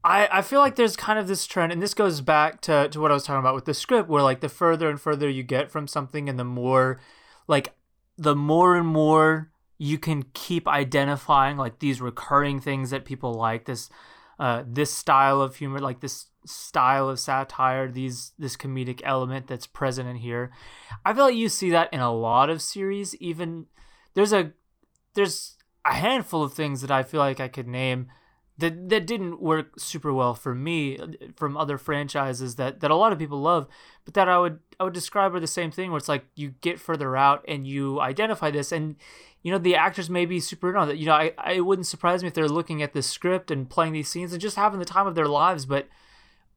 I, I feel like there's kind of this trend and this goes back to, to what I was talking about with the script where like the further and further you get from something and the more like the more and more you can keep identifying like these recurring things that people like this uh this style of humor like this style of satire these this comedic element that's present in here i feel like you see that in a lot of series even there's a there's a handful of things that i feel like i could name that that didn't work super well for me from other franchises that that a lot of people love but that i would i would describe are the same thing where it's like you get further out and you identify this. And you know the actors may be super on that you know I, I it wouldn't surprise me if they're looking at this script and playing these scenes and just having the time of their lives but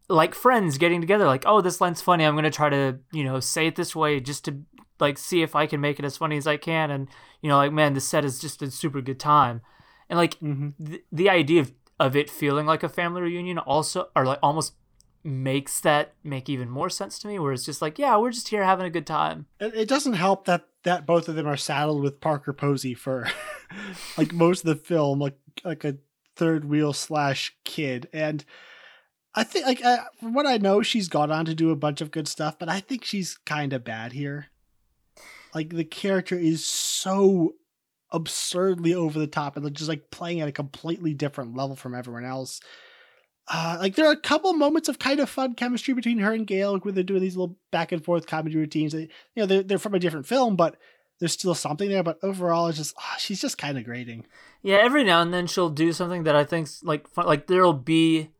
like friends getting together like oh this line's funny. I'm gonna try to you know say it this way just to like see if i can make it as funny as i can and you know like man the set is just a super good time. And like th- the idea of, of it feeling like a family reunion also or like almost makes that make even more sense to me where it's just like yeah we're just here having a good time. It, it doesn't help that that both of them are saddled with Parker Posey for like most of the film, like like a third wheel slash kid, and I think like uh, from what I know, she's gone on to do a bunch of good stuff, but I think she's kind of bad here. Like the character is so absurdly over the top and just like playing at a completely different level from everyone else. Uh, like there are a couple moments of kind of fun chemistry between her and Gale where they're doing these little back and forth comedy routines. They, you know, they're, they're from a different film, but there's still something there. But overall, it's just oh, she's just kind of grating. Yeah, every now and then she'll do something that I think's like fun. Like there'll be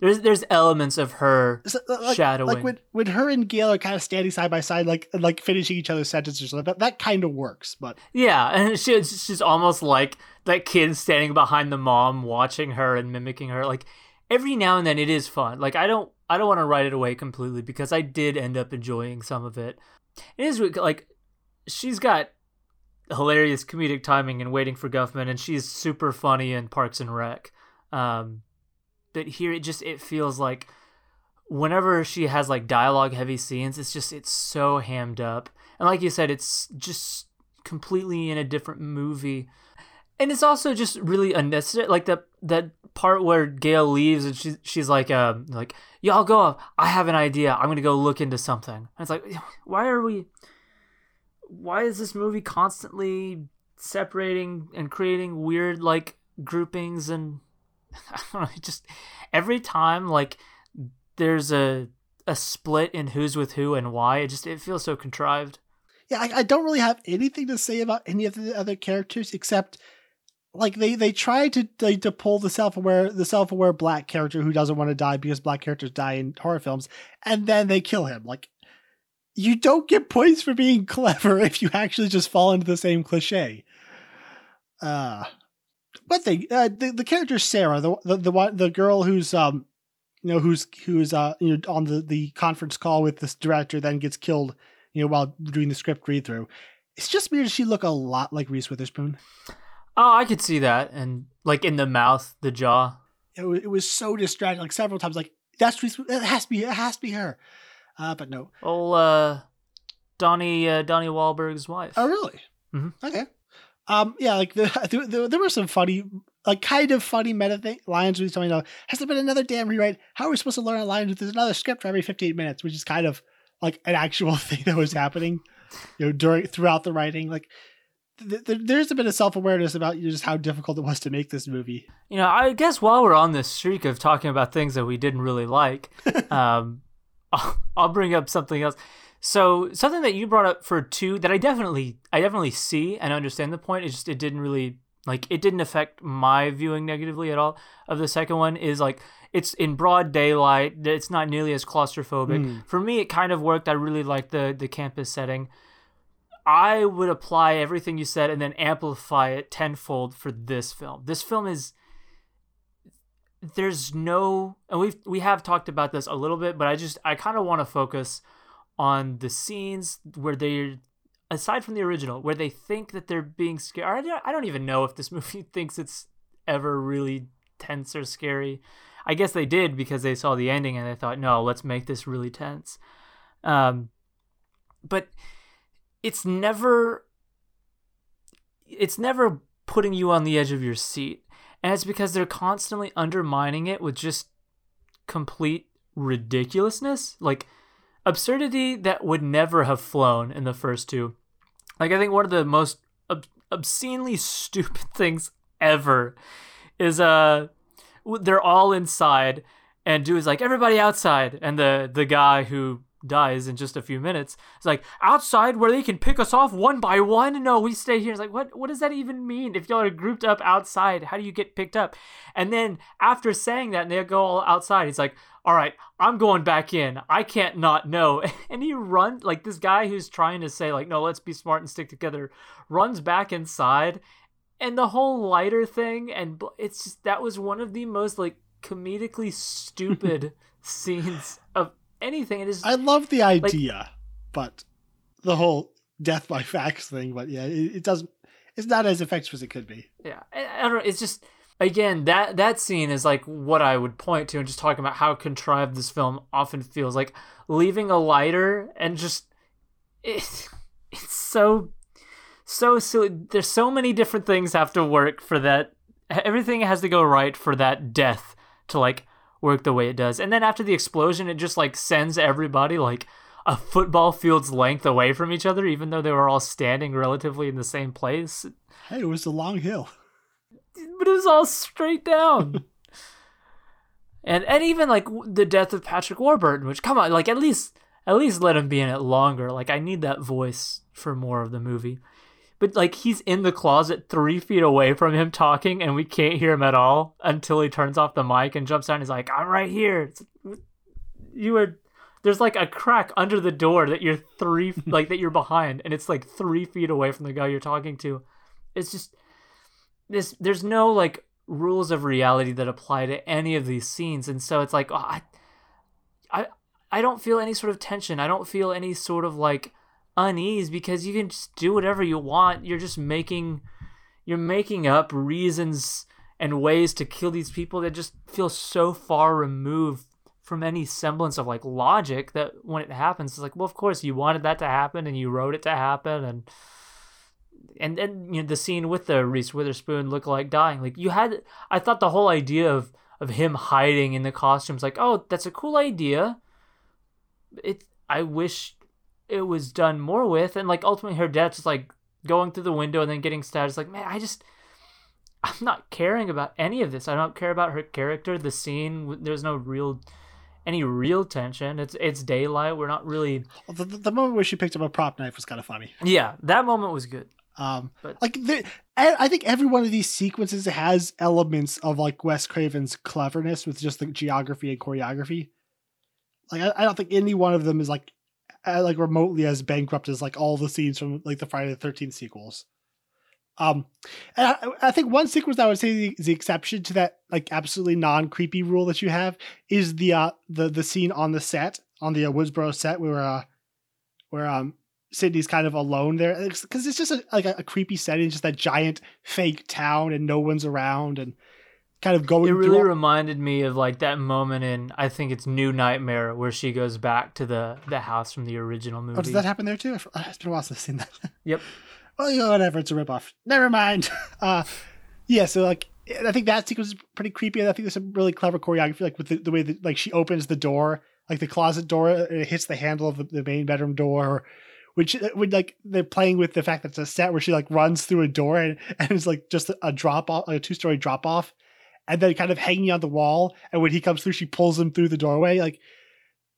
there's there's elements of her So, uh, like, shadowing. Like when, when her and Gale are kind of standing side by side, like like finishing each other's sentences or something. That, that kind of works, but Yeah, and she, she's almost like that kid standing behind the mom, watching her and mimicking her. Like every now and then, it is fun. Like I don't, I don't want to write it away completely because I did end up enjoying some of it. It is like she's got hilarious comedic timing in Waiting for Guffman, and she's super funny in Parks and Rec. Um, but here, it just it feels like whenever she has like dialogue heavy scenes, it's just it's so hammed up, and like you said, it's just completely in a different movie. And it's also just really unnecessary like that that part where Gale leaves and she's she's like um like y'all go up i have an idea i'm gonna go look into something. And it's like why are we why is this movie constantly separating and creating weird like groupings and i don't know just every time like there's a a split in who's with who and why it just it feels so contrived yeah, I, I don't really have anything to say about any of the other characters except like they they try to like, to pull the self aware the self aware black character who doesn't want to die because black characters die in horror films, and then they kill him. Like you don't get points for being clever if you actually just fall into the same cliche. Uh one thing, uh, the the character Sarah, the the the one the girl who's um you know who's who's uh you know on the the conference call with this director then gets killed you know while doing the script read through. It's just weird. She look a lot like Reese Witherspoon. Oh, I could see that, and like in the mouth, the jaw. It was, it was so distracting. Like several times, like that's Reese. It has to be. It has to be her. Uh, but no. Oh, uh, Donnie uh, Donnie Wahlberg's wife. Oh, really? Mhm. Okay. Um, yeah, like the, the, the there were some funny, like kind of funny meta thing, lines with something. You know, has there been another damn rewrite? How are we supposed to learn a line if there's another script for every 15 minutes, which is kind of like an actual thing that was happening, you know, during throughout the writing. Like, th- th- there's a bit of self awareness about you just how difficult it was to make this movie. You know, I guess while we're on this streak of talking about things that we didn't really like, um, I'll, I'll bring up something else. So something that you brought up for two that I definitely, I definitely see and understand the point. It just it didn't really like it didn't affect my viewing negatively at all. Of the second one is like it's in broad daylight. It's not nearly as claustrophobic. Mm. For me, it kind of worked. I really liked the the campus setting. I would apply everything you said and then amplify it tenfold for this film. This film is there's no and we've we have talked about this a little bit, but I just I kind of want to focus on the scenes where they're aside from the original where they think that they're being scared. I don't, even know if this movie thinks it's ever really tense or scary. I guess they did because they saw the ending and they thought, "No, let's make this really tense." Um but it's never it's never putting you on the edge of your seat and it's because they're constantly undermining it with just complete ridiculousness like absurdity that would never have flown in the first two. Like i think one of the most ob- obscenely stupid things ever is uh they're all inside and dude is like everybody outside. And the the guy who dies in just a few minutes. It's like outside where they can pick us off one by one. No, we stay here. It's like what what does that even mean? If y'all are grouped up outside, how do you get picked up? And then after saying that, and they go all outside. He's like, "All right, I'm going back in. I can't not know." And he runs like this guy who's trying to say like, "No, let's be smart and stick together." Runs back inside, and the whole lighter thing, and it's just that was one of the most like comedically stupid scenes of anything. It is I love the idea, but the whole death by fax thing. But yeah, it, it doesn't. It's not as effective as it could be. yeah I, I don't know it's just again that that scene is like what i would point to and just talking about how contrived this film often feels like leaving a lighter and just it, it's so so silly there's so many different things have to work for that everything has to go right for that death to like work the way it does and then after the explosion it just like sends everybody like a football field's length away from each other, even though they were all standing relatively in the same place. Hey, it was a long hill. But it was all straight down. and and even like the death of Patrick Warburton, which come on, like at least at least let him be in it longer. Like I need that voice for more of the movie. But like he's in the closet three feet away from him talking, and we can't hear him at all until he turns off the mic and jumps down. He's like, "I'm right here." It's, you were there's like a crack under the door that you're three like that you're behind, and it's like three feet away from the guy you're talking to. It's just this. There's no like rules of reality that apply to any of these scenes, and so it's like, oh, I, I, I don't feel any sort of tension. I don't feel any sort of like unease because you can just do whatever you want. You're just making, you're making up reasons and ways to kill these people that just feel so far removed from any semblance of like logic that when it happens it's like well of course you wanted that to happen and you wrote it to happen and and then you know the scene with the Reese Witherspoon look like dying like you had I thought the whole idea of of him hiding in the costumes like oh that's a cool idea it I wish it was done more with and like ultimately her death is like going through the window and then getting stabbed it's like man I just I'm not caring about any of this I don't care about her character the scene there's no real any real tension. It's it's daylight. We're not really. The, the, moment where she picked up a prop knife was kind of funny. Yeah, that moment was good. Um, but like the, I think every one of these sequences has elements of like Wes Craven's cleverness with just the geography and choreography. Like I, I don't think any one of them is like uh, like remotely as bankrupt as like all the scenes from like the Friday the Thirteenth sequels. Um, I, I, think one sequence I would say is the exception to that like absolutely non creepy rule that you have is the uh the the scene on the set on the uh, Woodsboro set where uh where um Sidney's kind of alone there because it's, just a, like a, a, creepy setting, just that giant fake town and no one's around and kind of going. It really all- reminded me of like that moment in I think it's New Nightmare where she goes back to the the house from the original movie. Oh, does that happen there too? It's been a while since I've seen that. Yep well, you know, whatever, it's a ripoff. Never mind. Uh, yeah, so like, I think that sequence is pretty creepy. I think there's some really clever choreography, like with the, the way that like she opens the door, like the closet door, it hits the handle of the, the main bedroom door, which would like they're playing with the fact that it's a set where she like runs through a door and, and it's like just a drop off, like a two story drop off, and then kind of hanging on the wall. And when he comes through, she pulls him through the doorway. Like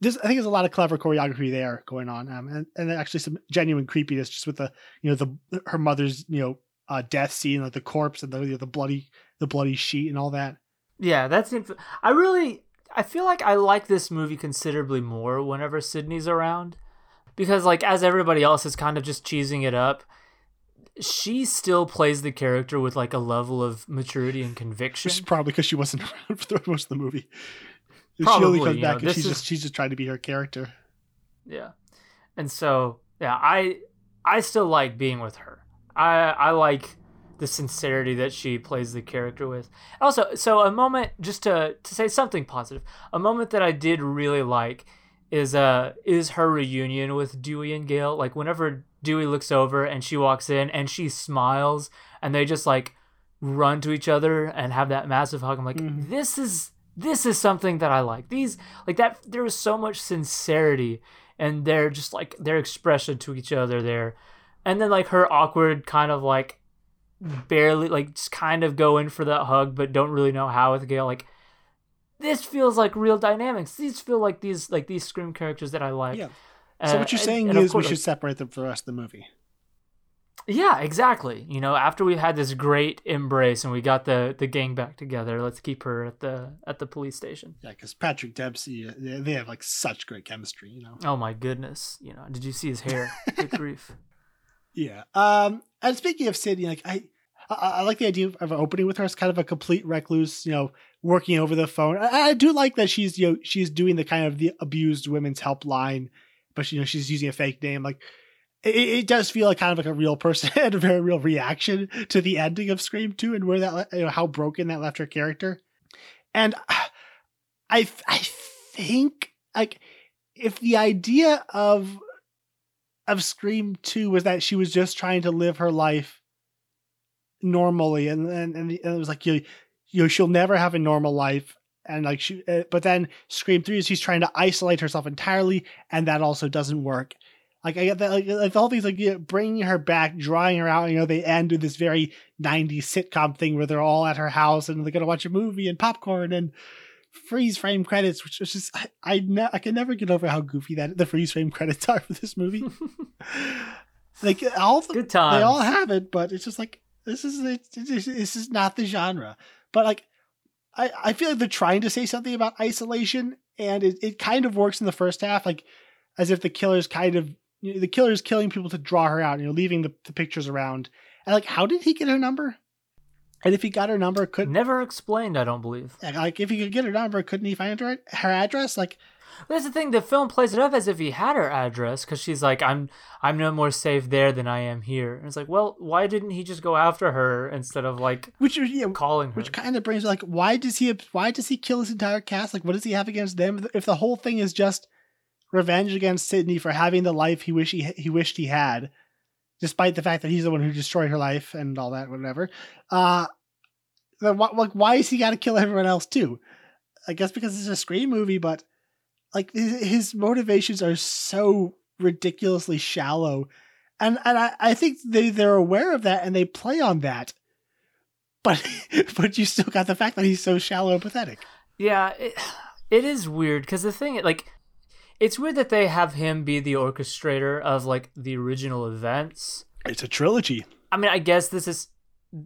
there's, I think there's a lot of clever choreography there going on, um, and and actually some genuine creepiness just with the you know the her mother's you know uh, death scene, like the corpse and the you know, the bloody the bloody sheet and all that. Yeah, that's. I really I feel like I like this movie considerably more whenever Sidney's around, because like as everybody else is kind of just cheesing it up, she still plays the character with like a level of maturity and conviction. Which is probably because she wasn't around for most of the movie. Probably, she only comes back know, and she's is... just she's just trying to be her character. Yeah, and so yeah, I I still like being with her. I I like the sincerity that she plays the character with. Also, so a moment just to to say something positive. A moment that I did really like is uh is her reunion with Dewey and Gale. Like whenever Dewey looks over and she walks in and she smiles and they just like run to each other and have that massive hug. I'm like, mm-hmm. this is this is something that I like. These like that there was so much sincerity and they're just like their expression to each other there. And then like her awkward kind of like barely like just kind of go in for that hug but don't really know how with Gale like this feels like real dynamics. These feel like these like these scream characters that I like. Yeah. So uh, what you're saying and, and is course, we should separate them for the rest of the movie. Yeah, exactly. You know, after we had this great embrace and we got the the gang back together, let's keep her at the at the police station. Yeah, because Patrick Dempsey, uh, they have like such great chemistry. You know. Oh my goodness! You know, did you see his hair? Good grief. Yeah. Um. And speaking of Sidney, like I, I, I like the idea of opening with her as kind of a complete recluse. You know, working over the phone. I, I do like that she's you know she's doing the kind of the abused women's helpline, but you know she's using a fake name. Like it, it, does feel like kind of like a real person and a very real reaction to the ending of Scream 2 and where that you know how broken that left her character. And I I think like if the idea of of Scream 2 was that she was just trying to live her life normally and and, and it was like you you know she'll never have a normal life and like she, uh, but then Scream Three is she's trying to isolate herself entirely, and that also doesn't work. Like I get that, like, like the whole thing's like you know, bringing her back, drawing her out. You know, they end with this very '90s sitcom thing where they're all at her house and they're gonna watch a movie and popcorn and freeze frame credits, which is just I I, ne- I can never get over how goofy that the freeze frame credits are for this movie. like all the, Good times. they all have it, but it's just like this is this is not the genre. But like I I feel like they're trying to say something about isolation, and it, it kind of works in the first half, like as if the killer's kind of you know, the killer's killing people to draw her out, you know, leaving the, the pictures around. And like, how did he get her number? And if he got her number, could Never explained, I don't believe. like if he could get her number, couldn't he find her her address? Like, That's the thing. The film plays it up as if he had her address because she's like, "I'm, I'm no more safe there than I am here." And it's like, well, why didn't he just go after her instead of like which yeah, calling her? which kind of brings like, why does he why does he kill his entire cast? Like, what does he have against them? If the whole thing is just revenge against Sidney for having the life he wish he he wished he had, despite the fact that he's the one who destroyed her life and all that, whatever. Uh, then why, like, why is he got to kill everyone else too? I guess because it's a scream movie, but like his, motivations are so ridiculously shallow, and and I, I think they they're aware of that and they play on that. But but you still got the fact that he's so shallow and pathetic. Yeah, it, it is weird because the thing, like, it's weird that they have him be the orchestrator of like the original events. It's a trilogy. I mean, I guess this is,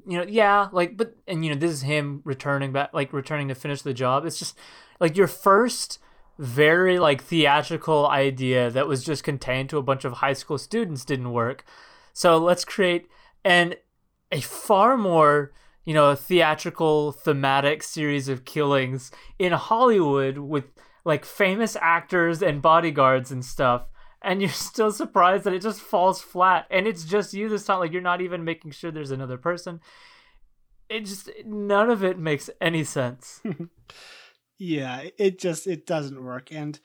you know, yeah, like, but and you know, this is him returning back, like, returning to finish the job. It's just like your first very like theatrical idea that was just contained to a bunch of high school students didn't work. So let's create an a far more you know theatrical thematic series of killings in Hollywood with like famous actors and bodyguards and stuff and you're still surprised that it just falls flat and it's just you. This time like you're not even making sure there's another person. It just none of it makes any sense yeah it just it doesn't work and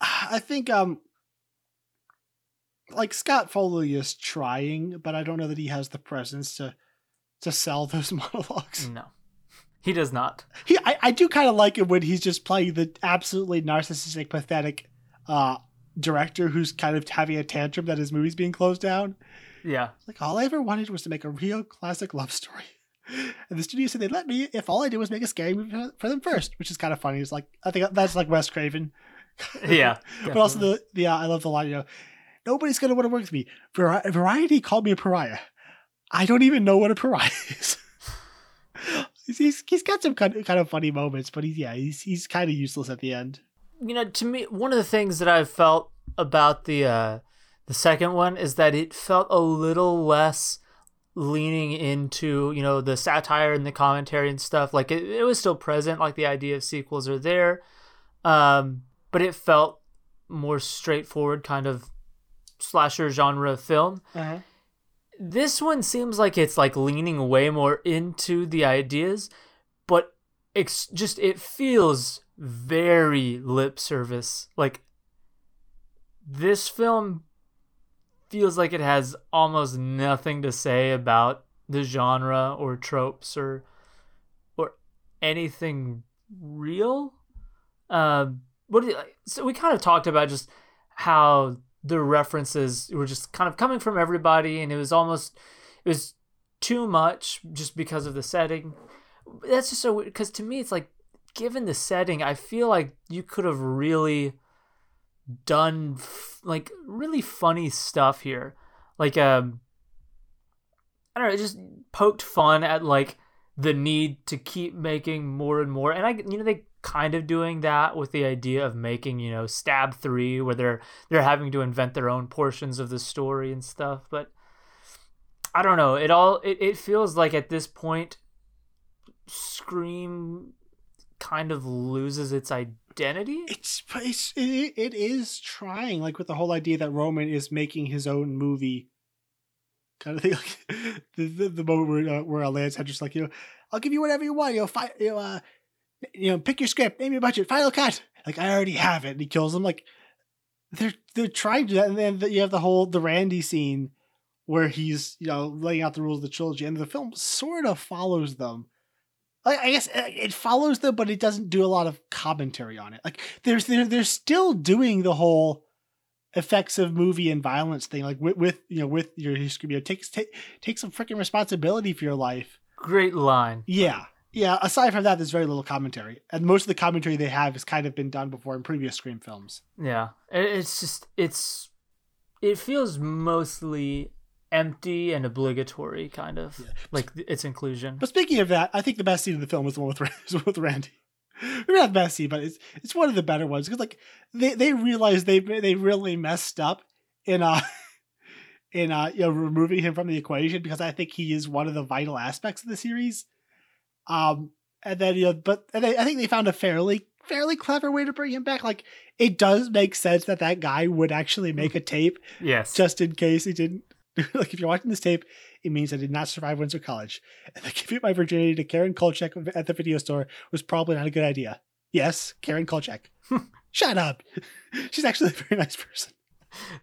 i think um like scott foley is trying but i don't know that he has the presence to to sell those monologues. No. He does not. He i, I do kind of like it when he's just playing the absolutely narcissistic pathetic uh director who's kind of having a tantrum that his movie's being closed down. Yeah. Like all i ever wanted was to make a real classic love story and the studio said they'd let me if all I did was make a scary movie for them first, which is kind of funny. It's like I think that's like Wes Craven. yeah but also the the uh, I love the line. You know, nobody's gonna want to work with me. Vari- Variety called me a pariah. I don't even know what a pariah is. he's, he's he's got some kind of, kind of funny moments, but he's yeah he's he's kind of useless at the end. you know to me one of the things that i felt about the uh the second one is that it felt a little less leaning into you know the satire and the commentary and stuff like it, it was still present like the idea of sequels are there. Um but it felt more straightforward kind of slasher genre film. Uh-huh. this one seems like it's like leaning way more into the ideas but it's just it feels very lip service. Like this film feels like it has almost nothing to say about the genre or tropes or or anything real. Um what you, so we kind of talked about just how the references were just kind of coming from everybody and it was almost it was too much just because of the setting. That's just so because to me it's like given the setting i feel like you could have really done f- like really funny stuff here. Like um i don't know just poked fun at like the need to keep making more and more. And i you know they kind of doing that with the idea of making you know stab 3 where they're they're having to invent their own portions of the story and stuff. But i don't know it all it, it feels like at this point scream kind of loses its identity It's it's it, it is trying like with the whole idea that Roman is making his own movie. Kind of thing, like the, the the moment where uh, where uh, Lance Henderson like you know, I'll give you whatever you want. You know, fi- you know, uh, you know, pick your script, name your budget, final cut. Like I already have it, and he kills him. Like they're they're trying to, that and then you have the whole the Randy scene where he's you know laying out the rules of the trilogy, and the film sort of follows them, I guess uh, it follows them, but it doesn't do a lot of commentary on it. Like there's they're, they're still doing the whole effects of movie and violence thing, like with, with you know with your history. You know, take take take some freaking responsibility for your life. Great line. Yeah, yeah. Aside from that, there's very little commentary, and most of the commentary they have has kind of been done before in previous Scream films. Yeah, it's just it's it feels mostly empty and obligatory, kind of like th- its inclusion. But speaking of that, I think the best scene in the film is the one with, is with Randy. Maybe not the best scene, but it's it's one of the better ones because like they they realize they they really messed up in uh in uh you know removing him from the equation because I think he is one of the vital aspects of the series. Um, and then you know, but and they, I think they found a fairly fairly clever way to bring him back. Like it does make sense that that guy would actually make a tape yes, just in case he didn't. like, if you're watching this tape, it means I did not survive Windsor College. And the giving my virginity to Karen Kolchak at the video store was probably not a good idea. Yes, Karen Kolchak. Shut up. She's actually a very nice person.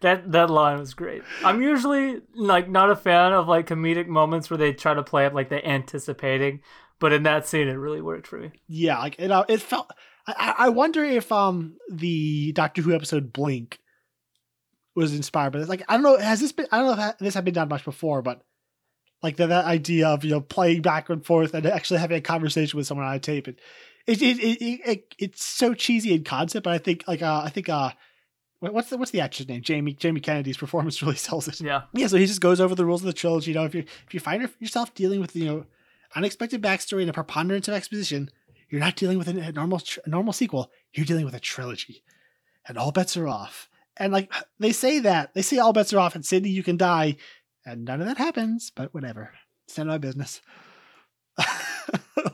that that line was great. I'm usually like not a fan of like comedic moments where they try to play up like they're anticipating, but in that scene, it really worked for me. Yeah, like it. Uh, it felt. I I wonder if um the Doctor Who episode Blink was inspired by this. Like I don't know. Has this been? I don't know if this had been done much before, but like that that idea of you know playing back and forth and actually having a conversation with someone on a tape. It it it, it, it, it it's so cheesy in concept, but I think like uh I think uh. What's the what's the actor's name? Jamie Jamie Kennedy's performance really sells it. Yeah, Yeah, so he just goes over the rules of the trilogy. You know, if you if you find yourself dealing with you know unexpected backstory and a preponderance of exposition, you're not dealing with a, a normal a normal sequel. You're dealing with a trilogy, and all bets are off. And like they say that they say all bets are off, and Sidney, you can die, and none of that happens. But whatever, it's none of my business.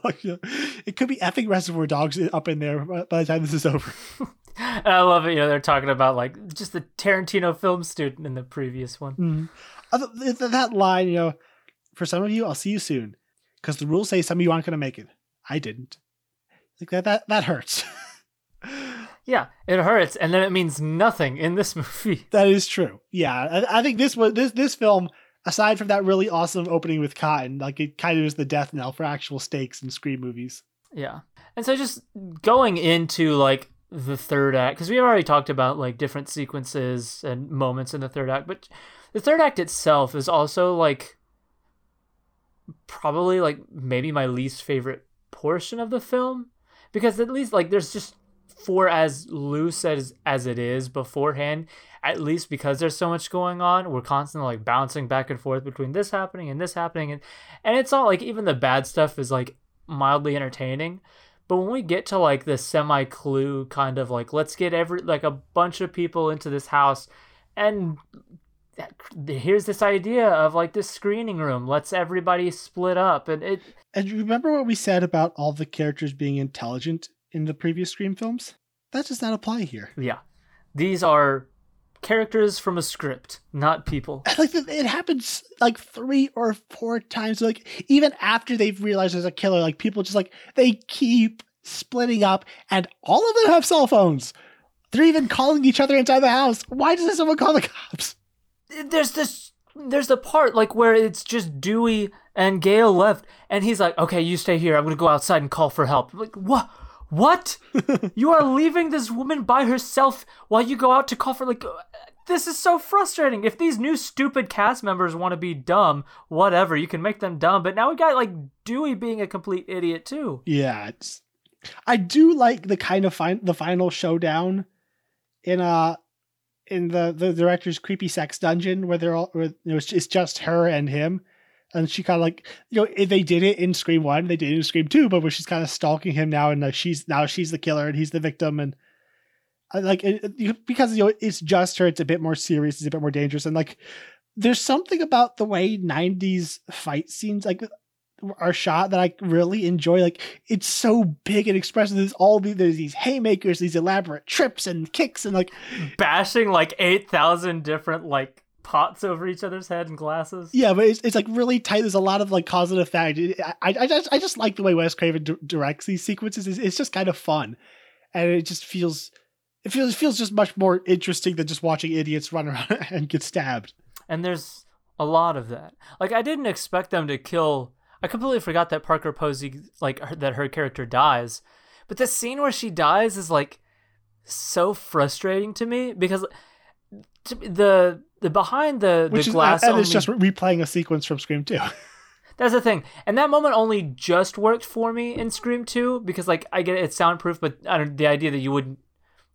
Like, you know, it could be effing Reservoir Dogs up in there by the time this is over. I love it. You know, they're talking about like just the Tarantino film student in the previous one. Mm. Th- That line, you know, for some of you, I'll see you soon, because the rules say some of you aren't going to make it. I didn't. Like that, that, that hurts. Yeah, it hurts, and then it means nothing in this movie. that is true. Yeah, I, I think this was this this film. Aside from that really awesome opening with Cotton, like it kind of is the death knell for actual stakes in Scream movies. Yeah. And so just going into like the third act, because we have already talked about like different sequences and moments in the third act, but the third act itself is also like probably like maybe my least favorite portion of the film because at least like there's just for as loose as as it is beforehand at least because there's so much going on we're constantly like bouncing back and forth between this happening and this happening and and it's all like even the bad stuff is like mildly entertaining but when we get to like the semi clue kind of like let's get every like a bunch of people into this house and here's this idea of like this screening room let's everybody split up and it And remember what we said about all the characters being intelligent in the previous Scream films? That does not apply here. yeah these are characters from a script not people And, like it happens like three or four times. Like even after they've realized there's a killer, like people just like they keep splitting up, and all of them have cell phones. They're even calling each other inside the house. Why doesn't someone call the cops? there's this there's the part like where it's just Dewey and Gale left and he's like okay you stay here I'm gonna go outside and call for help I'm like what what? You are leaving this woman by herself while you go out to call for like this is so frustrating. If these new stupid cast members want to be dumb whatever you can make them dumb but now we got like Dewey being a complete idiot too. Yeah, it's. I do like the kind of fin- the final showdown in uh in the the director's creepy sex dungeon where they're all where, you know, it's, it's just her and him, and she kind of like you know if they did it in Scream One, they did it in Scream Two, but where she's kind of stalking him now, and uh, she's now she's the killer and he's the victim, and like it, because you know it's just her, it's a bit more serious, it's a bit more dangerous, and like there's something about the way '90s fight scenes like are shot that I really enjoy. Like it's so big and expressive. There's all the, there's these haymakers, these elaborate trips and kicks, and like bashing like 8,000 different like pots over each other's head and glasses yeah, but it's, it's like really tight. There's a lot of like cause and effect. It- I, I just I just like the way Wes Craven di- directs these sequences. It's, it's just kind of fun, and it just feels it feels it feels just much more interesting than just watching idiots run around and get stabbed. and there's a lot of that. Like I didn't expect them to kill. I completely forgot that Parker Posey like her, that her character dies, but the scene where she dies is like so frustrating to me because to, the the behind the Which the is, uh, glass and only, it's just replaying a sequence from Scream 2. that's the thing, and that moment only just worked for me in Scream Two because like I get it, it's soundproof, but I don't the idea that you wouldn't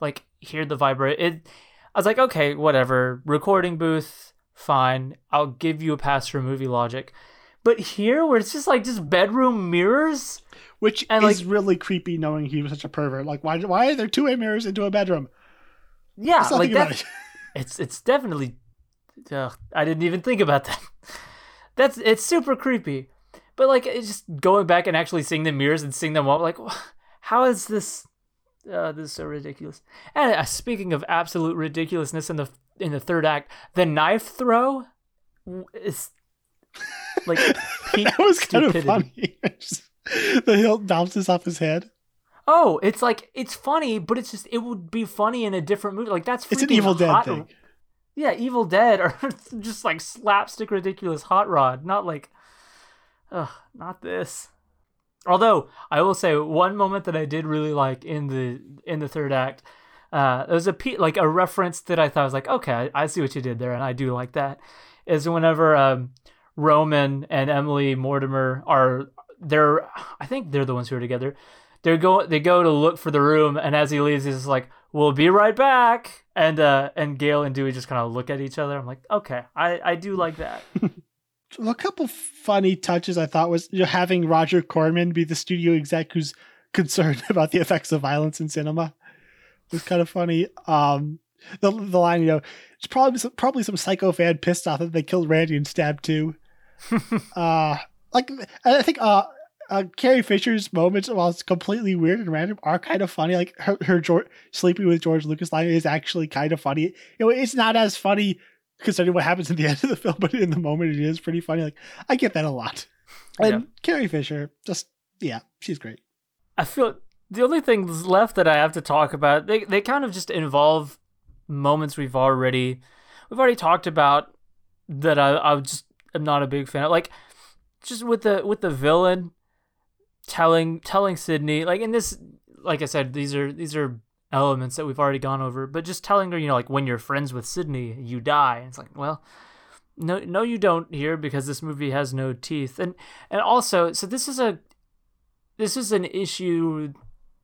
like hear the vibrate it. I was like, okay, whatever, recording booth, fine. I'll give you a pass for movie logic. But here, where it's just like just bedroom mirrors, Which And, is like- really creepy knowing he was such a pervert. Like, why, why are there two way mirrors into a bedroom? yeah, like that. it. It's it's definitely. Ugh, I didn't even think about that. That's it's super creepy, but like it's just going back and actually seeing the mirrors and seeing them all. Like, how is this? Uh, this is so ridiculous. And uh, speaking of absolute ridiculousness in the in the third act, the knife throw is like that was kind of funny. The hilt bounces off his head. Oh, it's like it's funny, but it's just it would be funny in a different movie. Like that's It's an Evil Dead hot- thing. Yeah, Evil Dead or just like slapstick ridiculous hot rod, not like ugh, not this. Although I will say one moment that I did really like in the in the third act, uh, there was a pe- like a reference that I thought was like, okay, I, I see what you did there, and I do like that. Is whenever um, Roman and Emily Mortimer are they're I think they're the ones who are together. They go they go to look for the room, and as he leaves, he's like, "We'll be right back." And uh, and Gale and Dewey just kind of look at each other. I'm like, okay, I I do like that. a couple funny touches I thought was you know, having Roger Corman be the studio exec who's concerned about the effects of violence in cinema was kind of funny. Um, the the line, you know, it's probably some, probably some psycho fan pissed off that they killed Randy and Stab 2. uh, like I think uh, uh, Carrie Fisher's moments, while it's completely weird and random, are kind of funny. Like her her George, sleeping with George Lucas line is actually kind of funny. You know, it's not as funny considering what happens at the end of the film, but in the moment it is pretty funny. Like I get that a lot. And Yeah. Carrie Fisher, just yeah, she's great. I feel the only things left that I have to talk about they they kind of just involve moments we've already we've already talked about that I I just am not a big fan of. Like just with the with the villain telling telling Sidney like in this like I said these are these are elements that we've already gone over, but just telling her you know like when you're friends with Sidney you die. It's like well. No, no, you don't here because this movie has no teeth, and and also, so this is a this is an issue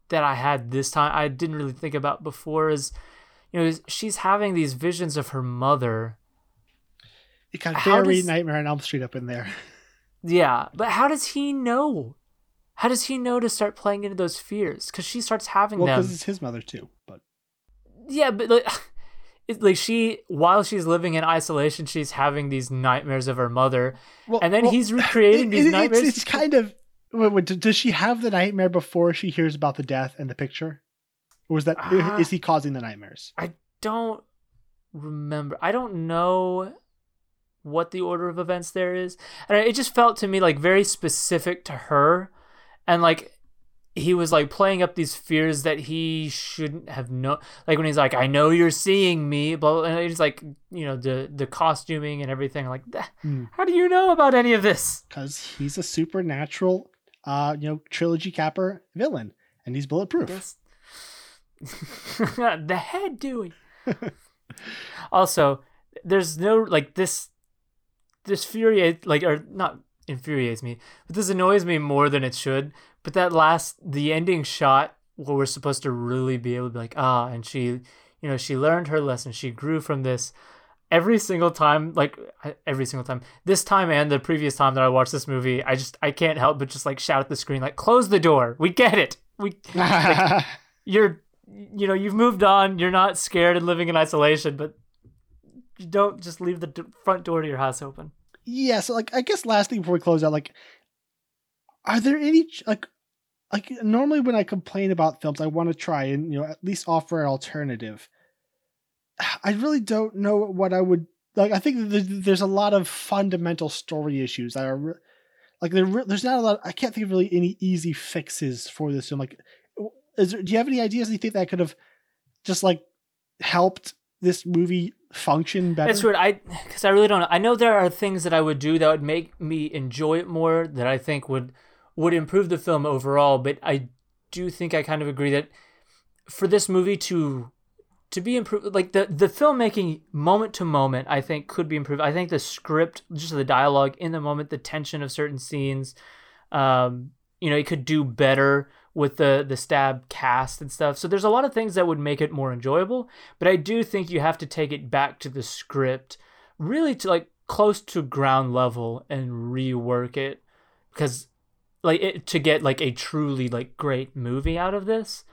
that I had this time I didn't really think about before is you know she's having these visions of her mother. It got very does- Nightmare on Elm Street up in there. Yeah, but how does he know? How does he know to start playing into those fears? Because she starts having Well, them. because it's his mother too. But Yeah, but like, it's like she while she's living in isolation, she's having these nightmares of her mother, well, and then well, he's recreating it- these it- nightmares. It's, it's kind of. Wait, wait, does she have the nightmare before she hears about the death and the picture? Or was that Ah. is he causing the nightmares? I don't remember. I don't know what the order of events there is. And it just felt to me like very specific to her. And like he was like playing up these fears that he shouldn't have known. Like when he's like, I know you're seeing me, blah, blah, and it's like, you know, the the costuming and everything. Like, "That- Hmm. how do you know about any of this? Because he's a supernatural, uh, you know, trilogy capper villain, and he's bulletproof. This the head Dewey. also, there's no like this this fury, like or not infuriates me, but this annoys me more than it should. But that last the ending shot where we're supposed to really be able to be like, ah, and she you know, she learned her lesson, she grew from this. Every single time, like every single time, this time and the previous time that I watched this movie, I just I can't help but just like shout at the screen, like, close the door. We get it. We you're you know you've moved on you're not scared and living in isolation but you don't just leave the d- front door to your house open yeah. So, like, I guess last thing before we close out, like, are there any like, like normally when I complain about films, I want to try and you know at least offer an alternative. I really don't know what I would like. I think th- th- there's a lot of fundamental story issues that are like there. There's not a lot. I can't think of really any easy fixes for this film. Like, is there, do you have any ideas? Do you think that could have just like helped this movie function better. That's weird. I because I really don't. know. I know there are things that I would do that would make me enjoy it more. That I think would would improve the film overall. But I do think I kind of agree that for this movie to to be improved, like the the filmmaking moment to moment, I think could be improved. I think the script, just the dialogue in the moment, the tension of certain scenes, um, you know, it could do better with the the stab cast and stuff. So there's a lot of things that would make it more enjoyable, but I do think you have to take it back to the script, really to like close to ground level and rework it because like it, to get like a truly like great movie out of this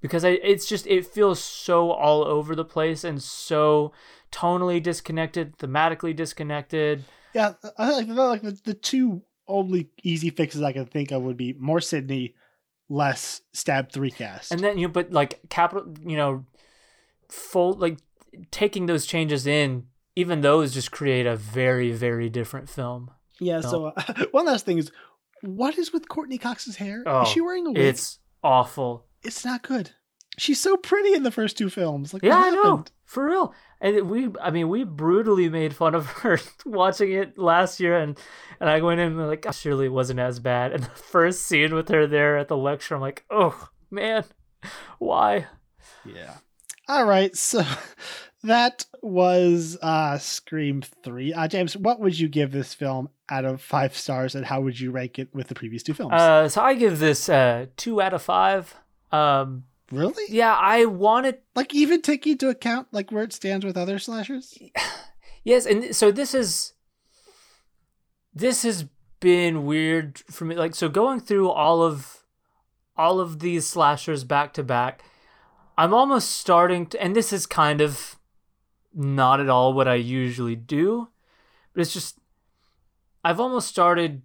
because I, it's just it feels so all over the place and so tonally disconnected, thematically disconnected. Yeah, I like, like the, the two only easy fixes I can think of would be more Sidney, less stab three cast. And then you know, but like capital, you know, full like taking those changes in, even those just create a very very different film. yeah. So uh, one last thing is, what is with Courteney Cox's hair? Oh, is she wearing a wig? It's awful. It's not good. She's so pretty in the first two films. Like, Yeah, what I know for real. And we, I mean, we brutally made fun of her watching it last year, and and I went in and like, "Oh, surely it wasn't as bad. And the first scene with her there at the lecture, I'm like, oh man, why? Yeah. All right. So that was uh Scream 3. Uh James, what would you give this film out of 5 stars and how would you rank it with the previous two films? Uh, so I give this uh two out of five. Um, really? yeah, I wanted Like even taking into account like where it stands with other slashers? Yes, and so this is this has been weird for me. Like so going through all of all of these slashers back to back, I'm almost starting to and this is kind of not at all what I usually do, but it's just I've almost started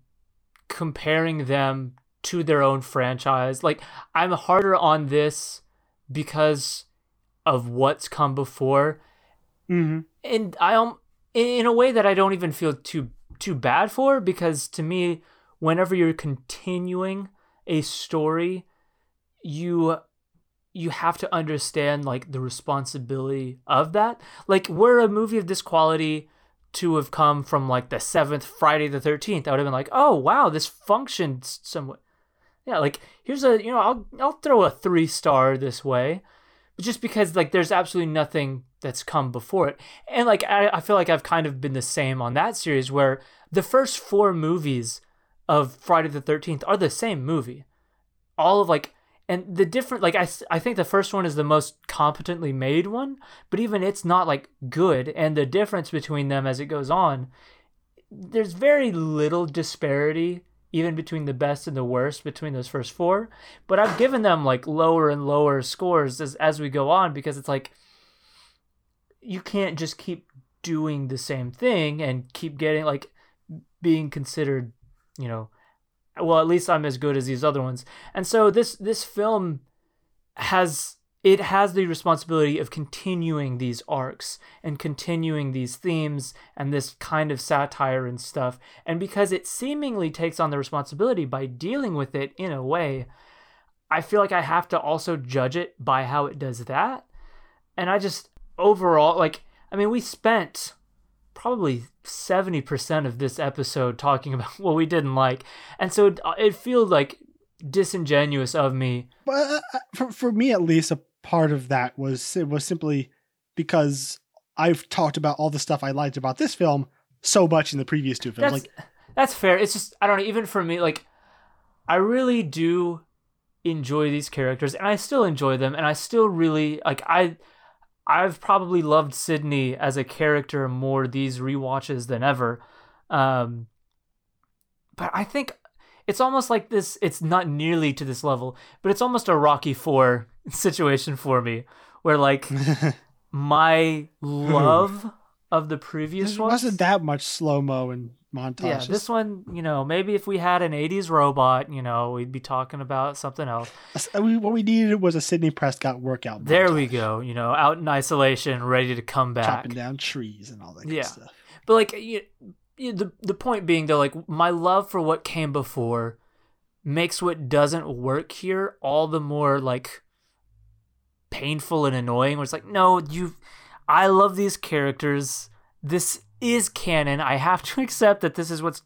comparing them to their own franchise. Like I'm harder on this because of what's come before Mhm. and I um in a way that I don't even feel too too bad for because to me whenever you're continuing a story you you have to understand like the responsibility of that like were a movie of this quality to have come from like the seventh Friday the 13th I would have been like oh wow this functioned somewhat yeah like here's a you know I'll I'll throw a 3 star this way just because like there's absolutely nothing that's come before it. And like I, I feel like i've kind of been the same on that series where the first four movies of friday the 13th are the same movie. All of like and the different like I, I think the first one is the most competently made one but even it's not like good and the difference between them as it goes on there's very little disparity even between the best and the worst between those first four but i've given them like lower and lower scores as, as we go on because it's like you can't just keep doing the same thing and keep getting like being considered you know well at least i'm as good as these other ones. And so this this film has it has the responsibility of continuing these arcs and continuing these themes and this kind of satire and stuff. And because it seemingly takes on the responsibility by dealing with it in a way i feel like i have to also judge it by how it does that. And i just overall like i mean we spent probably 70% of this episode talking about what we didn't like. And so it, it feels like disingenuous of me. But uh, uh, for, for me at least a part of that was it was simply because I've talked about all the stuff I liked about this film so much in the previous two films. that's like that's fair. It's just I don't know. Even for me, like I really do enjoy these characters, and I still enjoy them, and I still really like I. I've probably loved Sidney as a character more these rewatches than ever, um, but I think it's almost like this. It's not nearly to this level, but it's almost a Rocky Four situation for me, where like my love of the previous there ones wasn't that much slow mo and montage. yeah, this one, you know, maybe if we had an 80s robot, you know, we'd be talking about something else. uh, what we needed was a Sidney Prescott workout. There we go, you know, out in isolation, ready to come back. chopping down trees and all that. Yeah. But like you, the the point being though, like my love for what came before makes what doesn't work here all the more like painful and annoying. Where it's like, no, you, I love these characters. This is canon. I have to accept that this is what's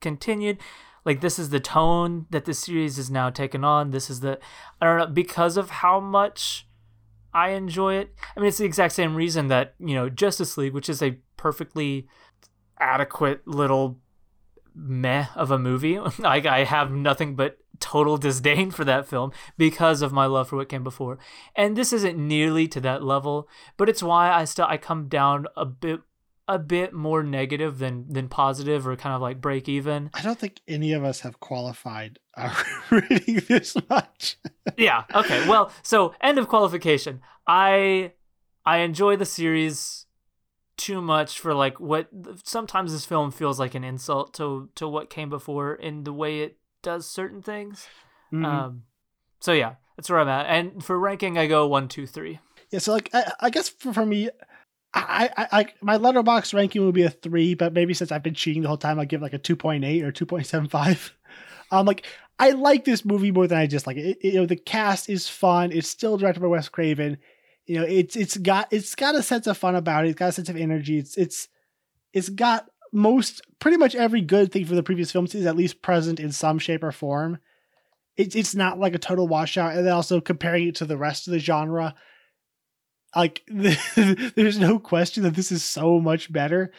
continued. Like this is the tone that the series is now taken on. This is the I don't know because of how much I enjoy it. I mean, it's the exact same reason that you know Justice League, which is a perfectly adequate little meh of a movie. like I have nothing but total disdain for that film because of my love for what came before. And this isn't nearly to that level, but it's why I still I come down a bit a bit more negative than than positive or kind of like break even. I don't think any of us have qualified our reading this much. yeah. Okay. Well, so end of qualification. I I enjoy the series too much for like what sometimes this film feels like an insult to to what came before in the way it does certain things. Mm-hmm. Um, so yeah, that's where I'm at. And for ranking, I go one, two, three. Yeah. So like, I, I guess for, for me, I, I, I, my Letterboxd ranking would be a three, but maybe since I've been cheating the whole time, I'll give like a 2.8 or 2.75. Um, like I like this movie more than I just like it. it. You know, the cast is fun. It's still directed by Wes Craven. You know, it's it's got it's got a sense of fun about it. It's got a sense of energy. It's it's it's got most pretty much every good thing from the previous films is at least present in some shape or form. It's it's not like a total washout, and then also comparing it to the rest of the genre, like there's no question that this is so much better.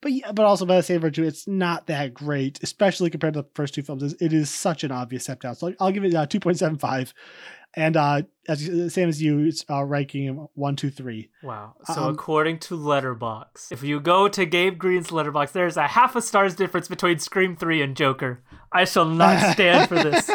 But yeah, but also by the same virtue, it's not that great, especially compared to the first two films. It is such an obvious step down. So I'll give it uh, two point seven five, and uh, as same as you, it's uh, ranking one, two, three. Wow. So um, according to Letterboxd, if you go to Gabe Green's Letterboxd, there's a half a star's difference between Scream three and Joker. I shall not stand for this.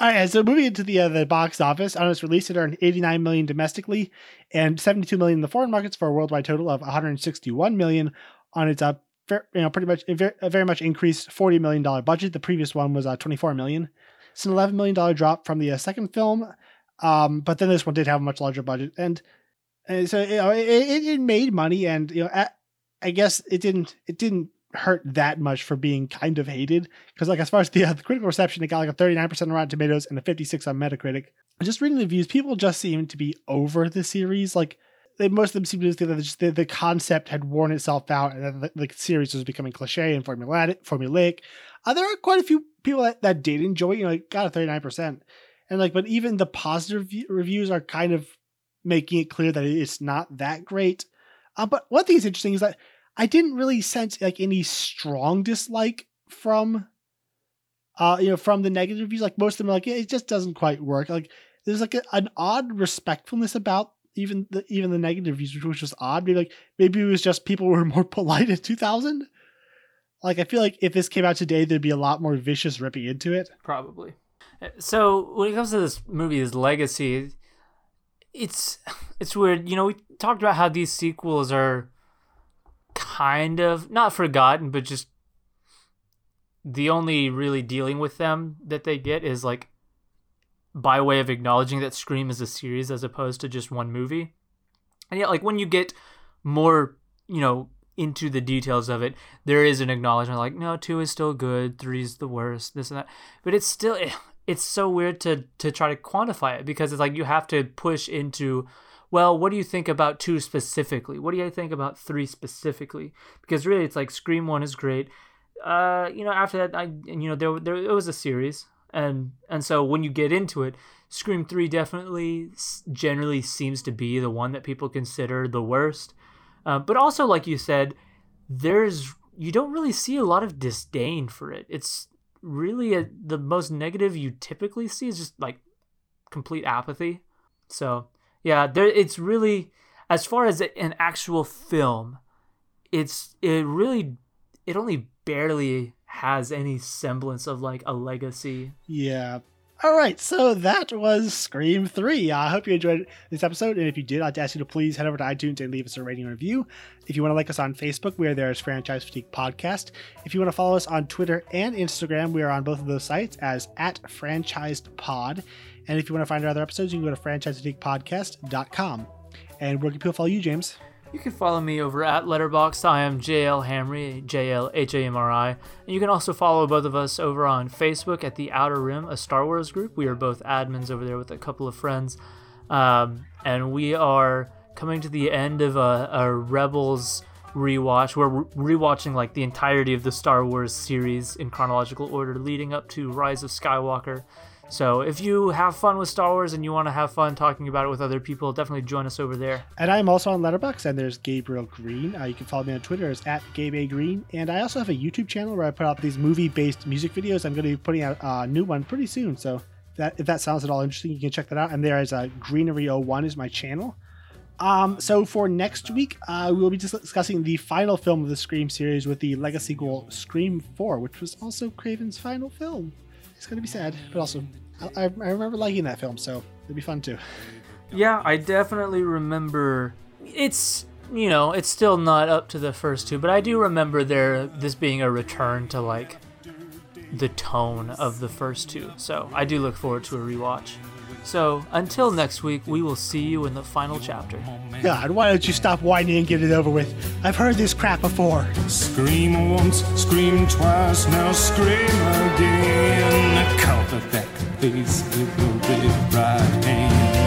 All right, so moving into the uh, the box office, on its release, it earned 89 million domestically and 72 million in the foreign markets for a worldwide total of 161 million on its uh, you know pretty much a very, much increased 40 million dollar budget. The previous one was uh, 24 million. It's an 11 million dollar drop from the uh, second film, um, but then this one did have a much larger budget, and, and so you know, it, it, made money, and you know, I guess it didn't it didn't hurt that much for being kind of hated. Because like as far as the, uh, the critical reception it got like a 39% on rotten tomatoes and a 56 on metacritic. Just reading the reviews people just seem to be over the series. Like they, most of them seem to think that the, the concept had worn itself out and that the, the series was becoming cliche and formulaic formulaic. Uh, there are quite a few people that, that did enjoy it you know it got a 39% and like but even the positive reviews are kind of making it clear that it's not that great. Uh, but one thing that's interesting is that I didn't really sense like any strong dislike from uh you know from the negative reviews. Like most of them are like it just doesn't quite work. Like there's like a, an odd respectfulness about even the even the negative reviews, which was just odd. Maybe like maybe it was just people were more polite in 2000. Like I feel like if this came out today, there'd be a lot more vicious ripping into it. Probably. So when it comes to this movie's legacy, it's it's weird. You know, we talked about how these sequels are kind of not forgotten, but just the only really dealing with them that they get is like by way of acknowledging that Scream is a series as opposed to just one movie. And yet, like when you get more, you know, into the details of it, there is an acknowledgement like, no, two is still good, three is the worst, this and that. But it's still, it's so weird to to try to quantify it because it's like you have to push into well, what do you think about two specifically? What do you think about three specifically? Because really, it's like Scream One is great. Uh, you know, after that, I you know there there it was a series, and and so when you get into it, Scream Three definitely generally seems to be the one that people consider the worst. Uh, but also, like you said, there's you don't really see a lot of disdain for it. It's really a, the most negative you typically see is just like complete apathy. So yeah, there it's really as far as an actual film, it's it really it only barely has any semblance of like a legacy. Yeah. All right, so that was Scream 3. I hope you enjoyed this episode, and if you did, I'd ask you to please head over to iTunes and leave us a rating and review. If you want to like us on Facebook, we are there as Franchise Fatigue Podcast. If you want to follow us on Twitter and Instagram, we are on both of those sites as at Franchised Pod. And if you want to find our other episodes, you can go to franchisefatiguepodcast.com. And where can people follow you, James? You can follow me over at Letterboxd. I am JL Hamry, J L H A M R I. And you can also follow both of us over on Facebook at the Outer Rim, a Star Wars group. We are both admins over there with a couple of friends. Um, and we are coming to the end of a, a Rebels rewatch. We're re- rewatching like the entirety of the Star Wars series in chronological order, leading up to Rise of Skywalker. So if you have fun with Star Wars and you want to have fun talking about it with other people, definitely join us over there. And I'm also on Letterboxd, and there's Gabriel Green. Uh, you can follow me on Twitter as at Gabe. Green. And I also have a YouTube channel where I put out these movie-based music videos. I'm going to be putting out a new one pretty soon. So if that if that sounds at all interesting, you can check that out. And there is a Greenery01 is my channel. Um, so for next week, uh, we will be discussing the final film of the Scream series with the legacy sequel Scream 4, which was also Craven's final film. It's going to be sad, but also I, I remember liking that film, so it'd be fun too. Yeah, I definitely remember. It's you know it's still not up to the first two, but I do remember there this being a return to like the tone of the first two. So I do look forward to a rewatch. So until next week, we will see you in the final chapter. God, why don't you stop whining and get it over with? I've heard this crap before. Scream once, scream twice, now scream again. Cover that face with your red right hand.